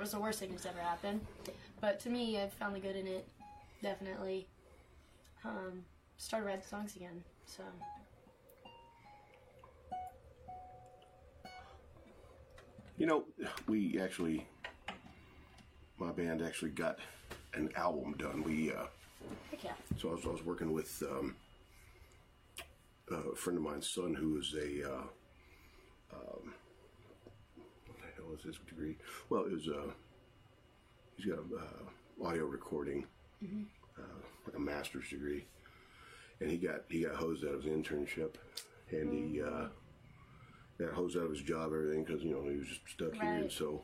it was the worst thing that's ever happened. But to me, I found the good in it. Definitely. Um, started writing songs again. So You know, we actually, my band actually got an album done. We, uh, yeah. so I was, I was working with um, a friend of mine's son who is a, uh, um, what the hell is his degree? Well, it was, uh, he's got a uh, audio recording, uh, like a master's degree, and he got he got hosed out of his internship, and he uh, got hosed out of his job, everything because you know he was just stuck here, and so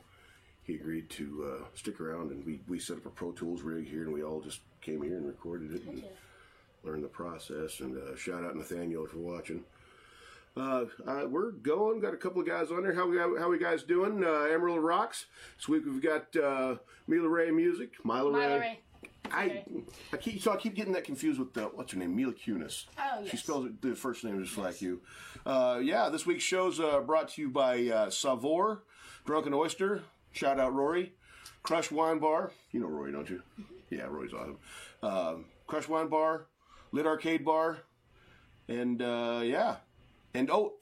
he agreed to uh, stick around, and we we set up a Pro Tools rig here, and we all just came here and recorded it and learned the process. And uh, shout out Nathaniel for watching. Uh, uh, we're going. Got a couple of guys on there. How we how we guys doing? Uh, Emerald Rocks. This week we've got uh, Mila Ray Music. Mila, Milo Ray. I, I keep so I keep getting that confused with the what's her name Mila Kunis. Oh, She spells it the first name just like you. Uh, yeah, this week's show's uh, brought to you by uh, Savor, Drunken Oyster. Shout out Rory, Crush Wine Bar. You know Rory, don't you? Yeah, Rory's awesome. Um, Crush Wine Bar, Lit Arcade Bar, and uh, yeah, and oh,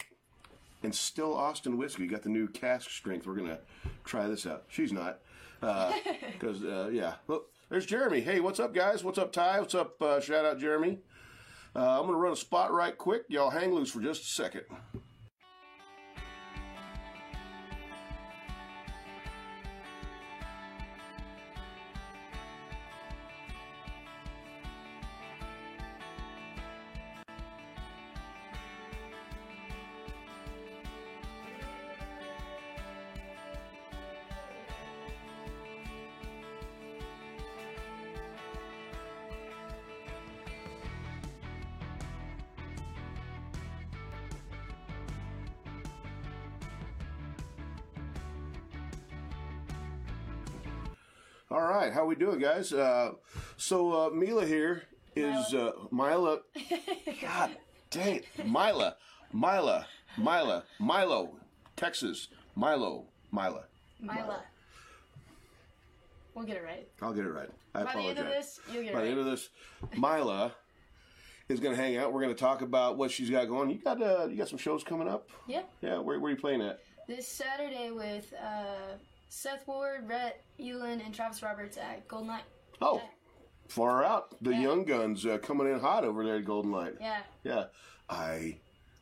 and still Austin whiskey. We got the new cask strength. We're gonna try this out. She's not, because uh, yeah. Look, there's Jeremy. Hey, what's up, guys? What's up, Ty? What's up? Uh, shout out, Jeremy. Uh, I'm gonna run a spot right quick. Y'all hang loose for just a second. All right, how we doing, guys? Uh, so uh, Mila here is uh, Mila. God dang it, Mila, Mila, Mila, Milo, Texas, Milo, Mila. Mila. We'll get it right. I'll get it right. I By the apologize. end of this, you'll get it By the right. end of this, Mila is going to hang out. We're going to talk about what she's got going. You got uh, you got some shows coming up? yeah. Yeah, where, where are you playing at? This Saturday with uh, Seth Ward, Rhett Elin, and Travis Roberts at Golden Light. Oh, far out. The Yeah. young guns uh, coming in hot over there at Golden Light. Yeah. Yeah, I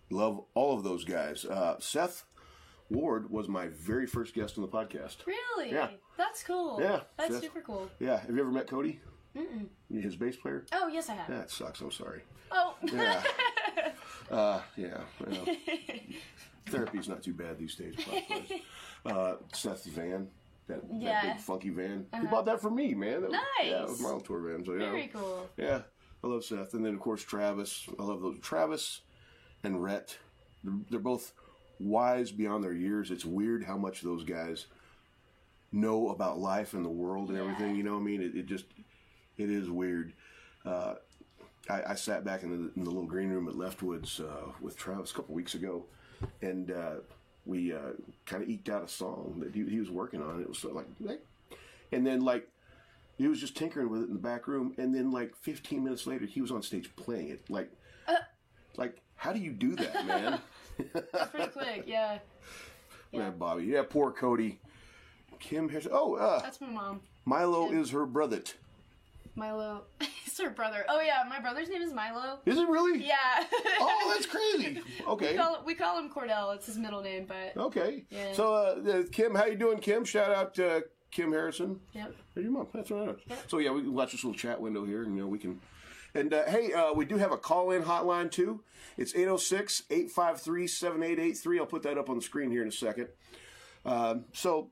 love all of those guys. Uh, Seth Ward was my very first guest on the podcast. Really? Yeah. That's cool. Yeah, That's Seth- super cool. Yeah, have you ever met Cody? Mm-mm. His bass player? Oh, yes, I have. That sucks. I'm sorry. Oh. Yeah. uh, yeah. Well, therapy's not too bad these days. Uh, Seth's van. That, that Yeah. Uh-huh. big funky van. He bought that for me, man. That was, Yeah, it was my old tour van. So, yeah. Very cool. Yeah, I love Seth, and then of course Travis. I love those Travis and Rhett. They're, they're both wise beyond their years. It's weird how much those guys know about life and the world and Yeah. everything. You know what I mean? It, it just it is weird. Uh, I, I sat back in the, in the little green room at Leftwoods uh, with Travis a couple weeks ago, and uh, we uh, kind of eked out a song that he, he was working on. It was sort of like, and then like he was just tinkering with it in the back room, and then like 15 minutes later, he was on stage playing it. Like, like how do you do that, man? Pretty quick, yeah. yeah. Bobby. Yeah, poor Cody. Kim has. Oh, uh, That's my mom. Milo is her brother. Milo. It's her brother. Oh, yeah, my brother's name is Milo. Is it really? Yeah. Oh, that's crazy. Okay. we, call, we call him Cordell. It's his middle name, but. Okay. Yeah. So, uh, Kim, how you doing, Kim? Shout out to Kim Harrison. Yep. Your mom. That's right. So yeah, we can watch this little chat window here, and you know we can. And uh, hey, uh, we do have a call-in hotline too. It's 806-853-7883. I'll put that up on the screen here in a second. Um, so,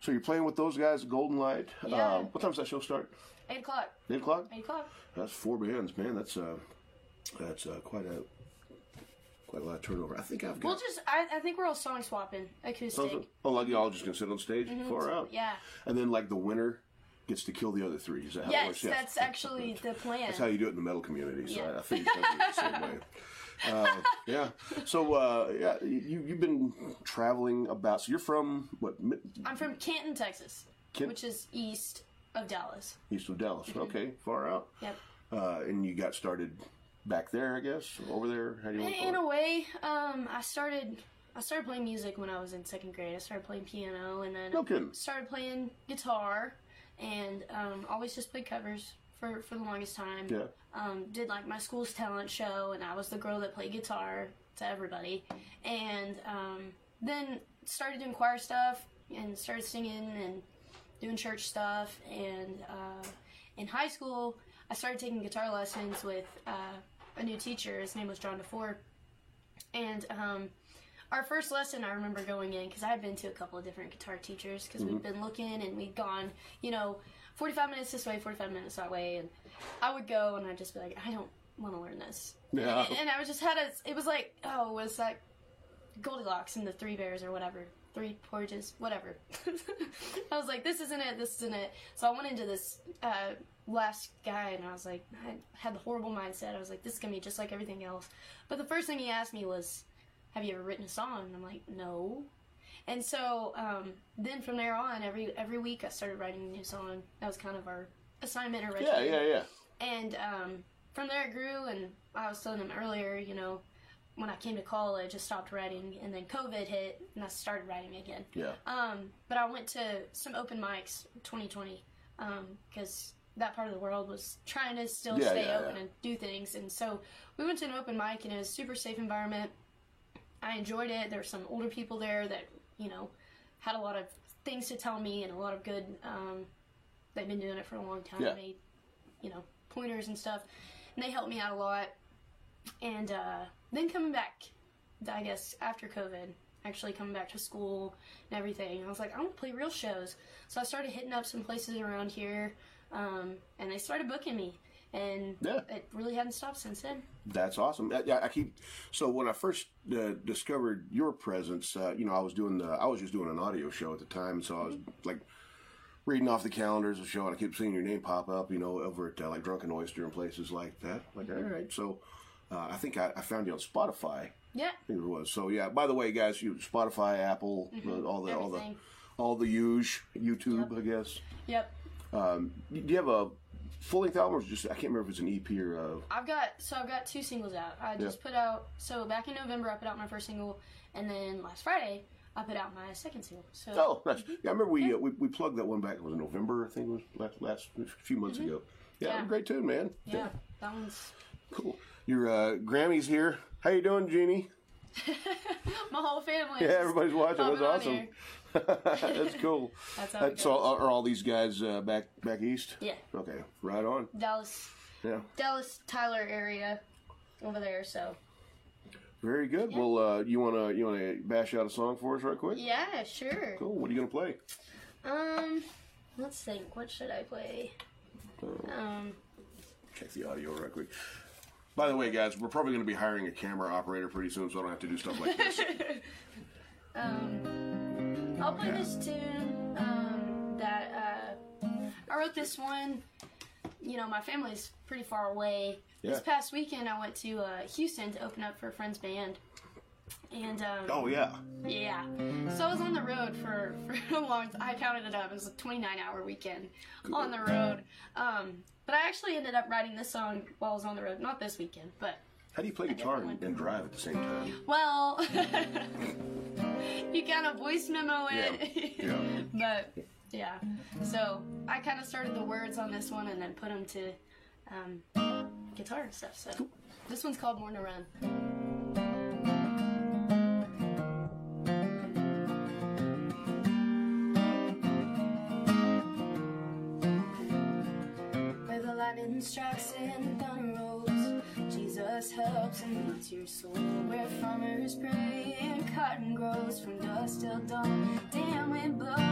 so you're playing with those guys, Golden Light. Yeah. Um, what time does that show start? 8 o'clock. Eight o'clock. 8 o'clock. That's four bands, man. That's uh, that's uh, quite a quite a lot of turnover. I think I've got. We'll just, I, I think we're all song swapping. Acoustic. Oh, like y'all just gonna sit on stage, far out. Mm-hmm. Yeah. And then like the winner gets to kill the other three. Is that how it works? Yes, that's actually the plan. That's how you do it in the metal community. So Yeah. I, I think it's the same way. Uh, yeah. So uh, yeah, you you've been traveling about. So you're from what? I'm from Canton, Texas. Kent? which is east of Dallas. East of Dallas. Okay, far out. Yep. Uh, and you got started back there, I guess, over there. How do you want to In a way, um, I started. I started playing music when I was in second grade. I started playing piano, and then kidding. started playing guitar, and um, always just played covers for for the longest time. Yeah. Um, did like my school's talent show, and I was the girl that played guitar to everybody, and um, then started doing choir stuff and started singing and doing church stuff. And uh, in high school, I started taking guitar lessons with uh, a new teacher. His name was John DeFore, and um, our first lesson I remember going in because I had been to a couple of different guitar teachers because we'd been looking and we'd gone, you know, 45 minutes this way, 45 minutes that way, and I would go and I'd just be like, I don't want to learn this. Yeah. And, and I was just had a, it was like, oh, was that Goldilocks and the Three Bears or whatever. Three porridges, whatever. I was like, this isn't it, this isn't it. So I went into this uh, last guy and I was like, I had the horrible mindset. I was like, this is going to be just like everything else. But the first thing he asked me was, have you ever written a song? And I'm like, no. And so um, then from there on, every every week I started writing a new song. That was kind of our assignment or Yeah, yeah, yeah. And um, from there it grew, and I was telling him earlier, you know, when I came to college, I stopped writing, and then COVID hit, and I started writing again. Yeah. Um, but I went to some open mics 2020 because that part of the world was trying to still Yeah, stay yeah, open yeah. and do things. And so we went to an open mic, in a super safe environment. I enjoyed it. There were some older people there that, you know, had a lot of things to tell me and a lot of good. Um, they've been doing it for a long time. Yeah. Made, you know, pointers and stuff. And they helped me out a lot. And uh, then coming back, I guess, after COVID, actually coming back to school and everything, I was like, I want to play real shows. So I started hitting up some places around here, um, and they started booking me. And Yeah. it really hadn't stopped since then. That's awesome. I, I keep so when I first uh, discovered your presence, uh, you know, I was doing the I was just doing an audio show at the time, so I was like reading off the calendars of the show, and I kept seeing your name pop up, you know, over at uh, like Drunken Oyster and places like that. Like, all right, so uh, I think I, I found you on Spotify. Yeah. I think it was. So yeah. By the way, guys, you Spotify, Apple, uh, all the all the all the huge YouTube, I guess. Yep. Um, do you have a full length album or just I can't remember if it's an EP or uh, I've got so I've got two singles out. I just put out so back in November I put out my first single, and then last Friday I put out my second single. So Oh, that's, yeah. I remember we, uh, we we plugged that one back. It was November, I think it was last last few months ago. Yeah, Mm-hmm. Yeah. great tune, man. yeah, that one's cool. Your uh, Grammy's here. How you doing, Jeannie? my whole family. Yeah, everybody's watching. That's awesome. That's cool. That's Uh, it so, are, all these guys uh, back back east? Yeah, Okay, right on. Dallas, Yeah, Dallas, Tyler area over there. So very good. Well, uh, you wanna you wanna bash out a song for us, right quick? yeah, sure. Cool. What are you gonna play? Um, let's think. What should I play? Um, Check the audio right quick. By the way, guys, we're probably going to be hiring a camera operator pretty soon, so I don't have to do stuff like this. um, I'll play this tune. Um, that uh, I wrote this one. You know, my family's pretty far away. Yeah. This past weekend, I went to uh, Houston to open up for a friend's band, and um, oh yeah. Yeah. So I was on the road for, for a long. I counted it up. It was a 29 hour weekend on the road. Um, but I actually ended up writing this song while I was on the road. Not this weekend, but, How do you play guitar and, and drive at the same time? well, you kind of voice memo it. Yeah, yeah. but, yeah. So I kind of started the words on this one and then put them to um, guitar and stuff. So this one's called Born to Run. Strikes and the thunder rolls, Jesus helps and leads your soul. Where farmers pray and cotton grows from dusk till dawn, damn wind blows.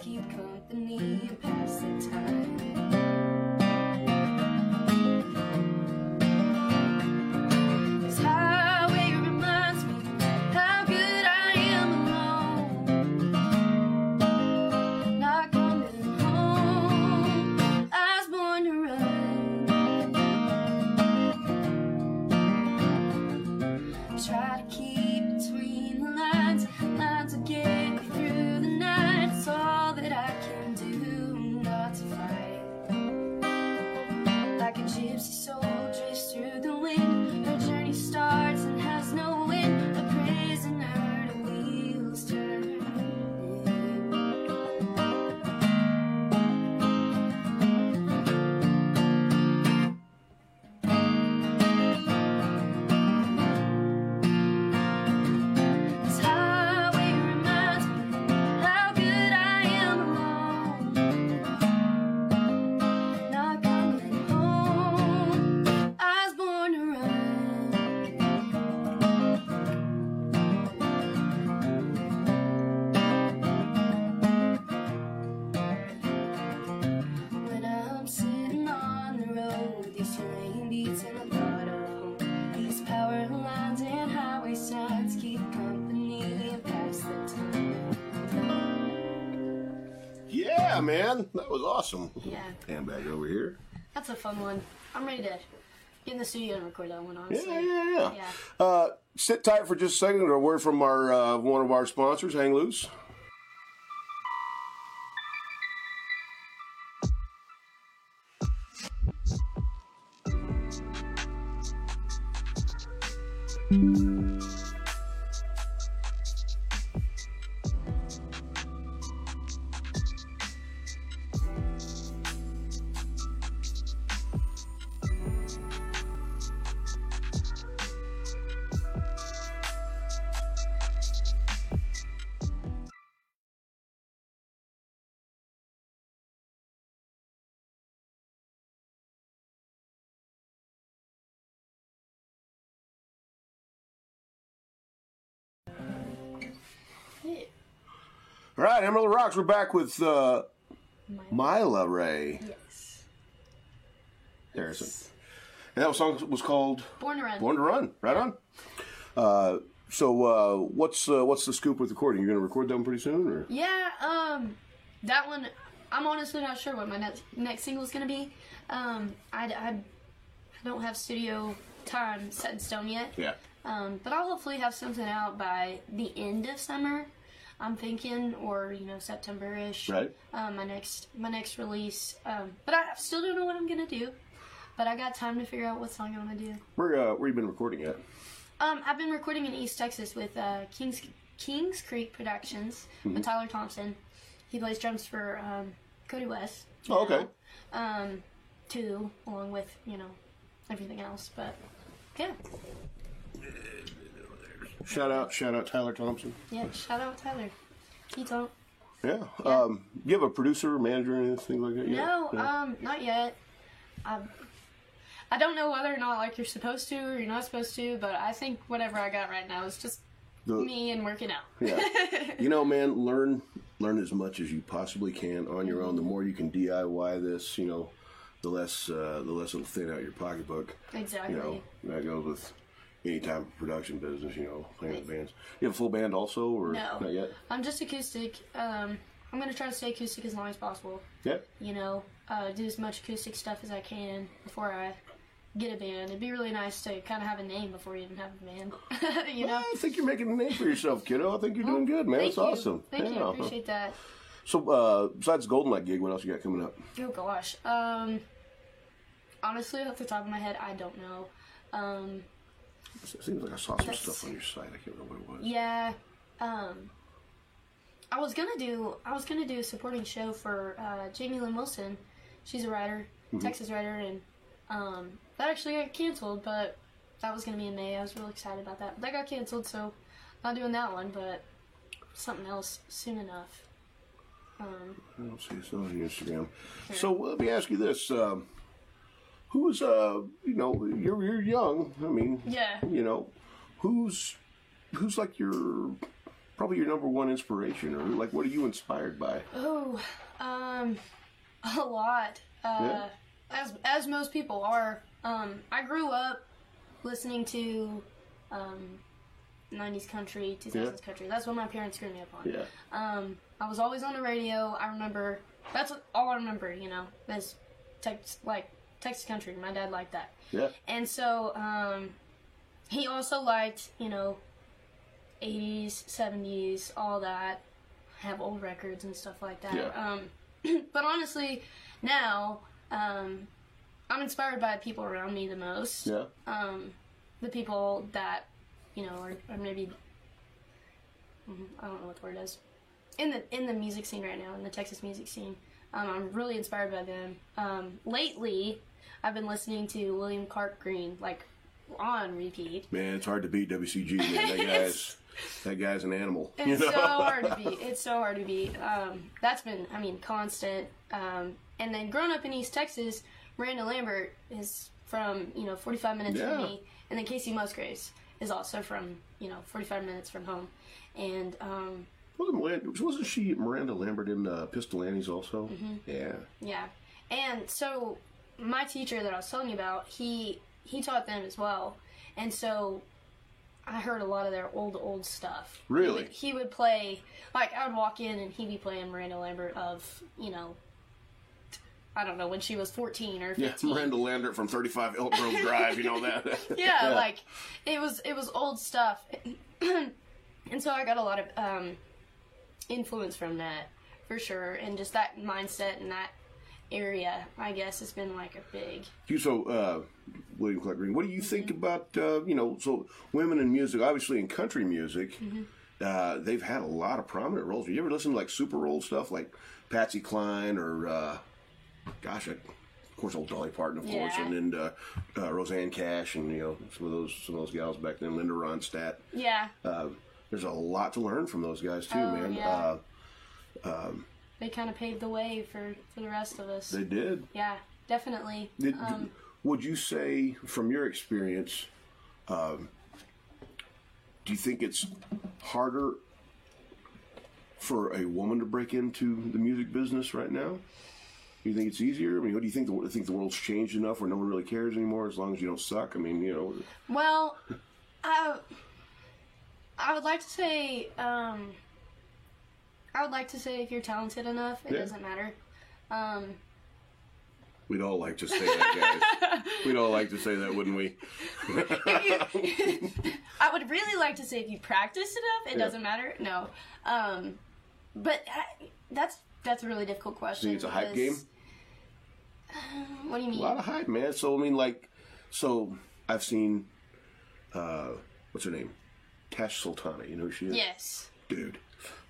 Cubes man, that was awesome. Yeah. Handbag over here. That's a fun one. I'm ready to get in the studio and record that one. Yeah, yeah, yeah. Yeah. Uh, sit tight for just a second. A word from our uh, one of our sponsors, Hang Loose. All right, Emerald Rocks. We're back with uh, Myla Ray Yes. Harrison. And that song was called Born to Run. Born to Run. Right on. Uh, so, uh, what's uh, what's the scoop with the recording? You're going to record them pretty soon, or Yeah, um, that one, I'm honestly not sure what my next next single is gonna be. Um, I, I, I don't have studio time set in stone yet. yeah, Um, but I'll hopefully have something out by the end of summer. I'm thinking, or you know, September-ish. right? Um, my next my next release. Um, but I still don't know what I'm gonna do. But I got time to figure out what song I'm gonna do. Where uh, where you been recording at? Um, I've been recording in East Texas with uh, Kings Kings Creek Productions with Tyler Thompson. He plays drums for um, Cody West. Oh, okay. Um, too, along with you know everything else. But yeah, Shout out, shout out, Tyler Thompson. yeah. Shout out Tyler. He don't. Yeah. Um, you have a producer, manager, anything like that? yet? No, um, not yet. I, I don't know whether or not like you're supposed to or you're not supposed to, but I think whatever I got right now is just The- me and working out. Yeah. you know, man, learn learn as much as you possibly can on your own. The more you can DIY this, you know, the less uh, the less it'll thin out your pocketbook. Exactly. You know, that goes with any type of production business. You know, playing with bands. You have a full band also, or No. not yet? I'm just acoustic. Um, I'm gonna try to stay acoustic as long as possible. Yeah. You know, uh, do as much acoustic stuff as I can before I get a band. It'd be really nice to kind of have a name before you even have a band. you know. I think you're making a name for yourself, kiddo. I think you're doing good, man. Thank It's you. awesome. Thank yeah. you. I appreciate that. So, uh, besides Golden Light gig, what else you got coming up? Oh gosh. Um, honestly, off the top of my head, I don't know. Um, It seems like I saw some That's- stuff on your site. I can't remember what it was. yeah. Um, I was gonna do. I was gonna do a supporting show for uh, Jamie Lynn Wilson. She's a writer, Texas writer, and um, that actually got canceled. But that was gonna be in May. I was really excited about that. But That got canceled, so not doing that one, but something else soon enough. Um, I don't see it's not on your Instagram. So let me ask you this: um, Who's uh, you know, you're you're young. I mean, yeah. you know, who's who's like your probably your number one inspiration, or like what are you inspired by? Oh, um, a lot. Uh, Yeah. As as most people are. Um, I grew up listening to um, '90s country, 2000s Yeah. country. That's what my parents grew me up on. Yeah, Um, I was always on the radio. I remember. That's all I remember. You know, tex like Texas country. My dad liked that. yeah, And so um, he also liked, you know, 80s, 70s, all that. Have old records and stuff like that. Yeah. Um, but honestly, now um, I'm inspired by people around me the most. yeah. Um, the people that, you know, are, are maybe mhm, I don't know what the word is in the in the music scene right now in the Texas music scene. Um, I'm really inspired by them. Um, lately, I've been listening to William Clark Green like on repeat. Man, it's hard to beat WCG. Man, that guy's that guy's an animal. It's you know? so hard to beat. It's so hard to beat. Um, that's been, I mean, constant. Um, and then growing up in East Texas, Miranda Lambert is from, you know, 45 minutes Yeah. from me. And then Kacey Musgraves is also from, you know, 45 minutes from home. And um, Wasn't, wasn't she Miranda Lambert in uh, Pistol Annie's also? Mm-hmm. Yeah. yeah. And so my teacher that I was telling you about, he he taught them as well. And so I heard a lot of their old old stuff. Really? He would, he would play like I would walk in and he'd be playing Miranda Lambert of you know. I don't know when she was fourteen or Yeah. Miranda Lambert from 35 Elk Grove Drive, you know that? yeah, like it was it was old stuff, and so I got a lot of um, influence from that for sure, and just that mindset and that area. I guess has been like a big. You so uh, William Clark Green. What do you think about uh, you know so women in music? Obviously in country music, uh, they've had a lot of prominent roles. You ever listen to like super old stuff like Patsy Cline or uh, gosh, I, of course old Dolly Parton, of course, Yeah. and then uh, uh, Rosanne Cash and you know some of those some of those gals back then, Linda Ronstadt. Yeah, Uh, there's a lot to learn from those guys too, Oh, man. yeah. Uh, they kind of paved the way for for the rest of us. they did. yeah, definitely. Did, um, would you say, from your experience, um, do you think it's harder for a woman to break into the music business right now? Do you think it's easier? I mean, what do you think? The, do you think the world's changed enough where no one really cares anymore as long as you don't suck? I mean, you know, Well, I, I would like to say, um, I would like to say if you're talented enough, it Yeah. doesn't matter. Um, we'd all like to say that, guys. we'd all like to say that, wouldn't we? I would really like to say if you practice enough, it Yeah. doesn't matter. No, um, but I, that's that's a really difficult question. It's a hype because- game? What do you mean? A lot of hype, man. So I mean, like, so I've seen, uh, what's her name, Tash Sultana. You know who she is? yes, dude.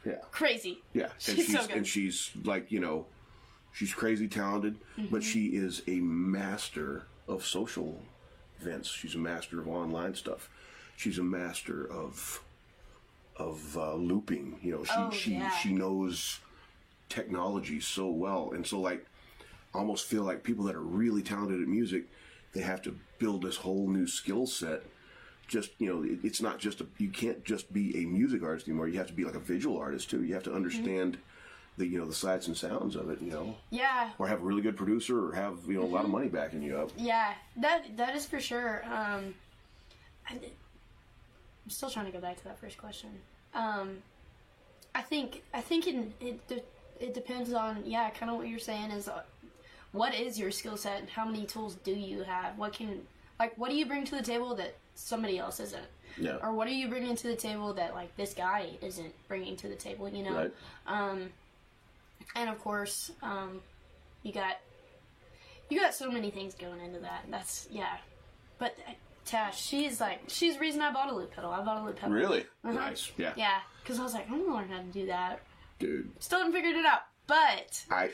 Yeah, crazy. yeah. And She's she's so and she's like you know, she's crazy talented, Mm-hmm. but she is a master of social events. She's a master of online stuff. She's a master of of uh, looping. You know, she Oh, she yeah. she knows technology so well, and so like almost feel like people that are really talented at music, they have to build this whole new skill set. Just you know, it, it's not just a, you can't just be a music artist anymore. You have to be like a visual artist too. You have to understand the you know the sights and sounds of it. You know, Yeah, or have a really good producer, or have you know a lot of money backing you up. yeah. That that is for sure. Um, I'm still trying to go back to that first question. Um, I think I think it it it depends on yeah, kind of what you're saying is uh, what is your skill set and how many tools do you have? What can like what do you bring to the table that somebody else isn't? Yeah, Or what are you bringing to the table that like this guy isn't bringing to the table? You know. right. Um, and of course, um, you got you got so many things going into that. That's yeah. But uh, Tash, she's like she's the reason I bought a loop pedal. I bought a loop pedal. Really Uh-huh. nice. Yeah, Yeah, because I was like, I'm gonna learn how to do that. dude. Still haven't figured it out, but I,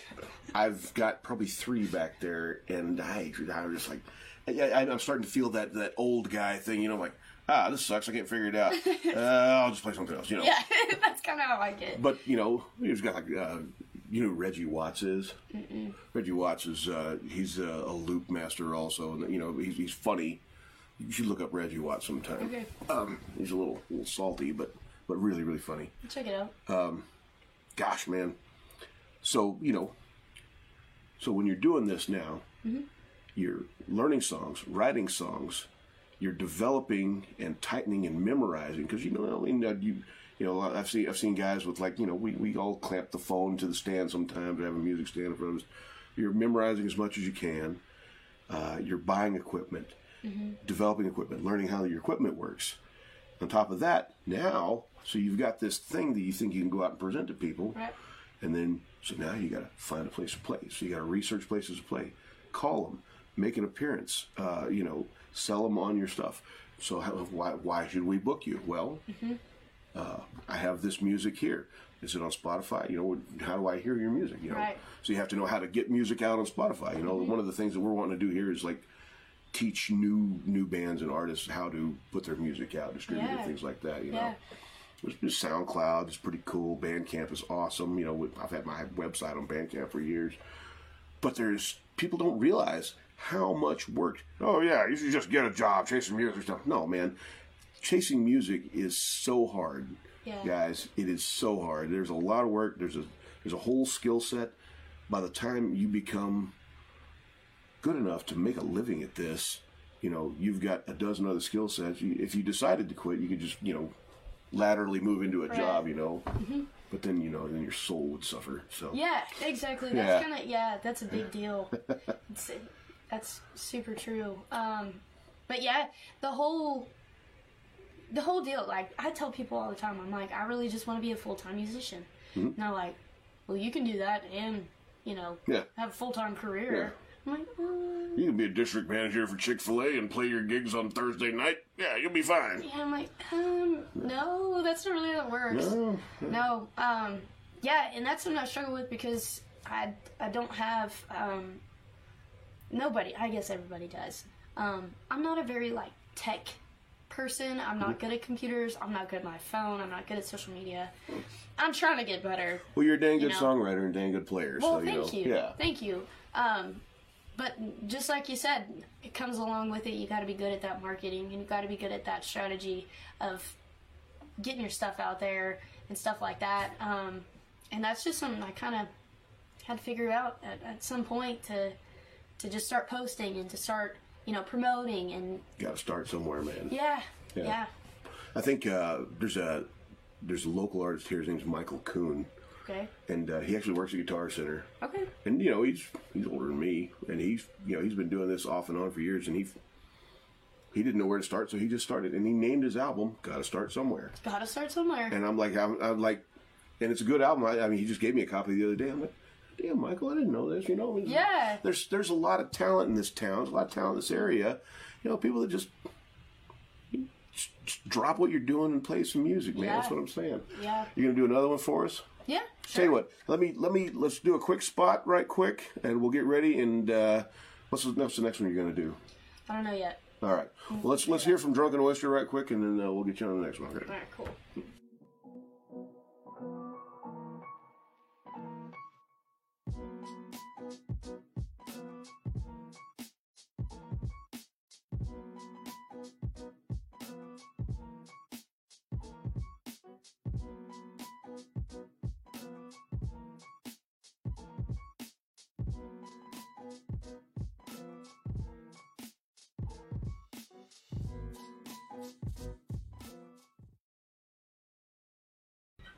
I've got probably three back there, and I, I'm just like, I, I, I'm starting to feel that that old guy thing. You know, like, ah, this sucks. I can't figure it out. uh, I'll just play something else. You know. yeah, that's kind of how I get. But you know, he's got like, uh, you know, Reggie Watts is. Reggie Watts is uh, he's a, a loop master also, and you know, he's, he's funny. You should look up Reggie Watts sometime. Okay. Um, he's a little, little salty, but but really really funny. Check it out. Um, gosh, man. So, you know, so when you're doing this now, you're learning songs, writing songs, you're developing and tightening and memorizing because you know, I mean, you, you know, I've seen I've seen guys with like, you know, we, we all clamp the phone to the stand sometimes. We have a music stand in front of us. You're memorizing as much as you can. Uh, you're buying equipment, developing equipment, learning how your equipment works. On top of that, now, so you've got this thing that you think you can go out and present to people. Right. And then, so now you got to find a place to play. So you got to research places to play, call them, make an appearance, uh, you know, sell them on your stuff. So how, why, why should we book you? Well, uh, I have this music here. Is it on Spotify? You know, how do I hear your music? You know, Right. so you have to know how to get music out on Spotify. You know, one of the things that we're wanting to do here is like teach new new bands and artists how to put their music out, distribute it, things like that. You know. Yeah. There's there's SoundCloud is pretty cool. Bandcamp is awesome. You know, I've had my website on Bandcamp for years. But there's people don't realize how much work. Oh yeah, you should just get a job chasing music or stuff. No, man, chasing music is so hard, Yeah. guys. It is so hard. There's a lot of work. There's a there's a whole skill set. By the time you become good enough to make a living at this, you know, you've got a dozen other skill sets. If you decided to quit, you could just, you know, laterally move into a Right. Mm-hmm. job, you know. But then, you know, then your soul would suffer. So Yeah, exactly. Yeah. That's kind of yeah. That's a big deal. That's super true. Um, but yeah, the whole the whole deal. Like I tell people all the time, I'm like, I really just want to be a full time musician. Mm-hmm. And they're like, Well, you can do that and you know Yeah. have a full time career. Yeah. I'm like, uh, you can be a district manager for Chick Fil A and play your gigs on Thursday night. Yeah, you'll be fine. yeah. I'm like, um, no, that's not really how it works. No, No, um, yeah, and that's something I struggle with because I, I don't have, um, nobody, I guess everybody does. Um, I'm not a very, like, tech person. I'm not good at computers. I'm not good at my phone. I'm not good at social media. I'm trying to get better. Well, you're a dang good know. songwriter and dang good player. Well, so, you thank know, you. Yeah. Thank you. Um, but just like you said, it comes along with it. You got to be good at that marketing, and you got to be good at that strategy of getting your stuff out there and stuff like that. Um, and that's just something I kind of had to figure out at, at some point to to just start posting and to start, you know, promoting and Got to start somewhere, man. yeah, Yeah. yeah, I think uh, there's a there's a local artist here. His name's Michael Kuhn, okay, and uh, he actually works at Guitar Center. okay, And you know he's he's older than me, and he's you know he's been doing this off and on for years, and he he didn't know where to start, so he just started, and he named his album "Got to Start Somewhere." got to start somewhere. And I'm like, I'm, I'm like, and it's a good album. I, I mean, he just gave me a copy the other day. I'm like, damn, Michael, I didn't know this. You know, Yeah. There's there's a lot of talent in this town. There's a lot of talent in this area. You know, people that just. just- just Drop what you're doing and play some music, man. Yeah. That's what I'm saying. Yeah. You gonna do another one for us? Yeah, Tell you what, let me let me let's do a quick spot right quick, and we'll get ready. And uh, what's the, what's the next one you're gonna do? I don't know yet. All right, well, let's let's hear from Drunken Oyster right quick, and then uh, we'll get you on the next one. Okay. All right, cool.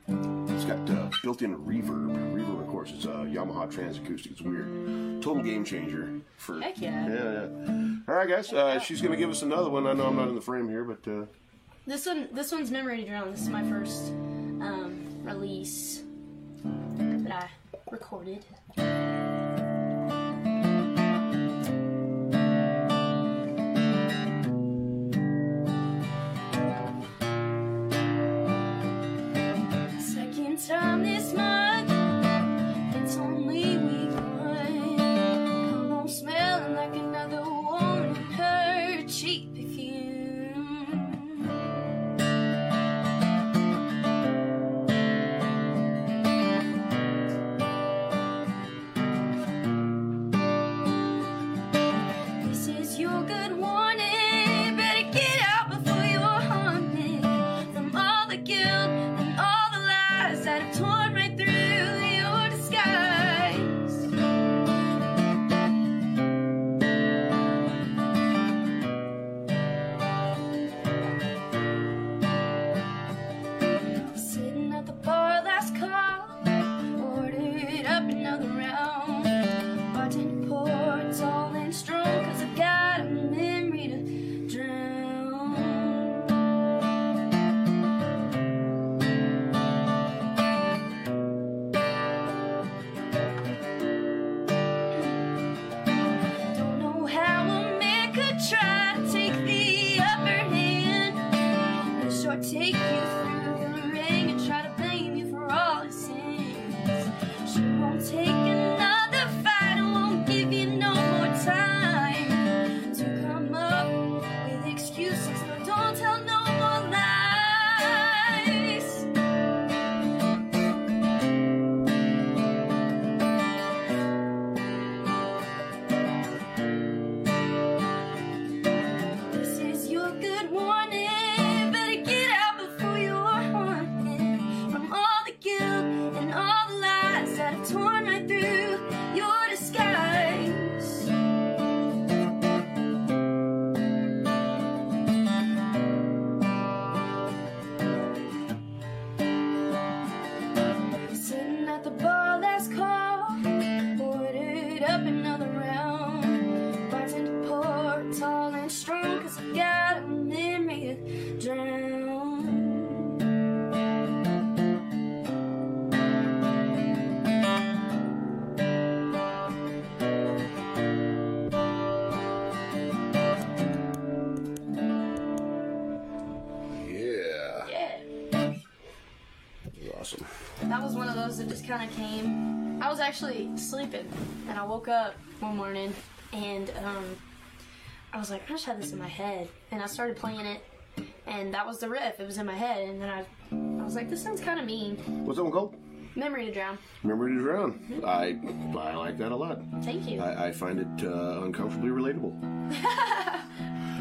It's got uh, built-in reverb. Reverb, of course, is a Yamaha Trans Acoustic. It's weird, total game changer for. Heck yeah. Yeah, yeah. All right, guys. Uh, she's gonna give us another one. I know I'm not in the frame here, but uh, This one, this one's Memory Drown. This is my first um, release that I recorded. Just kind of came. I was actually sleeping, and I woke up one morning, and um, I was like, I just had this in my head, and I started playing it, and that was the riff. It was in my head, and then I, I was like, this sounds kind of mean. What's that one called? Memory to drown. Memory to drown. I I like that a lot. Thank you. I, I find it uh, uncomfortably relatable.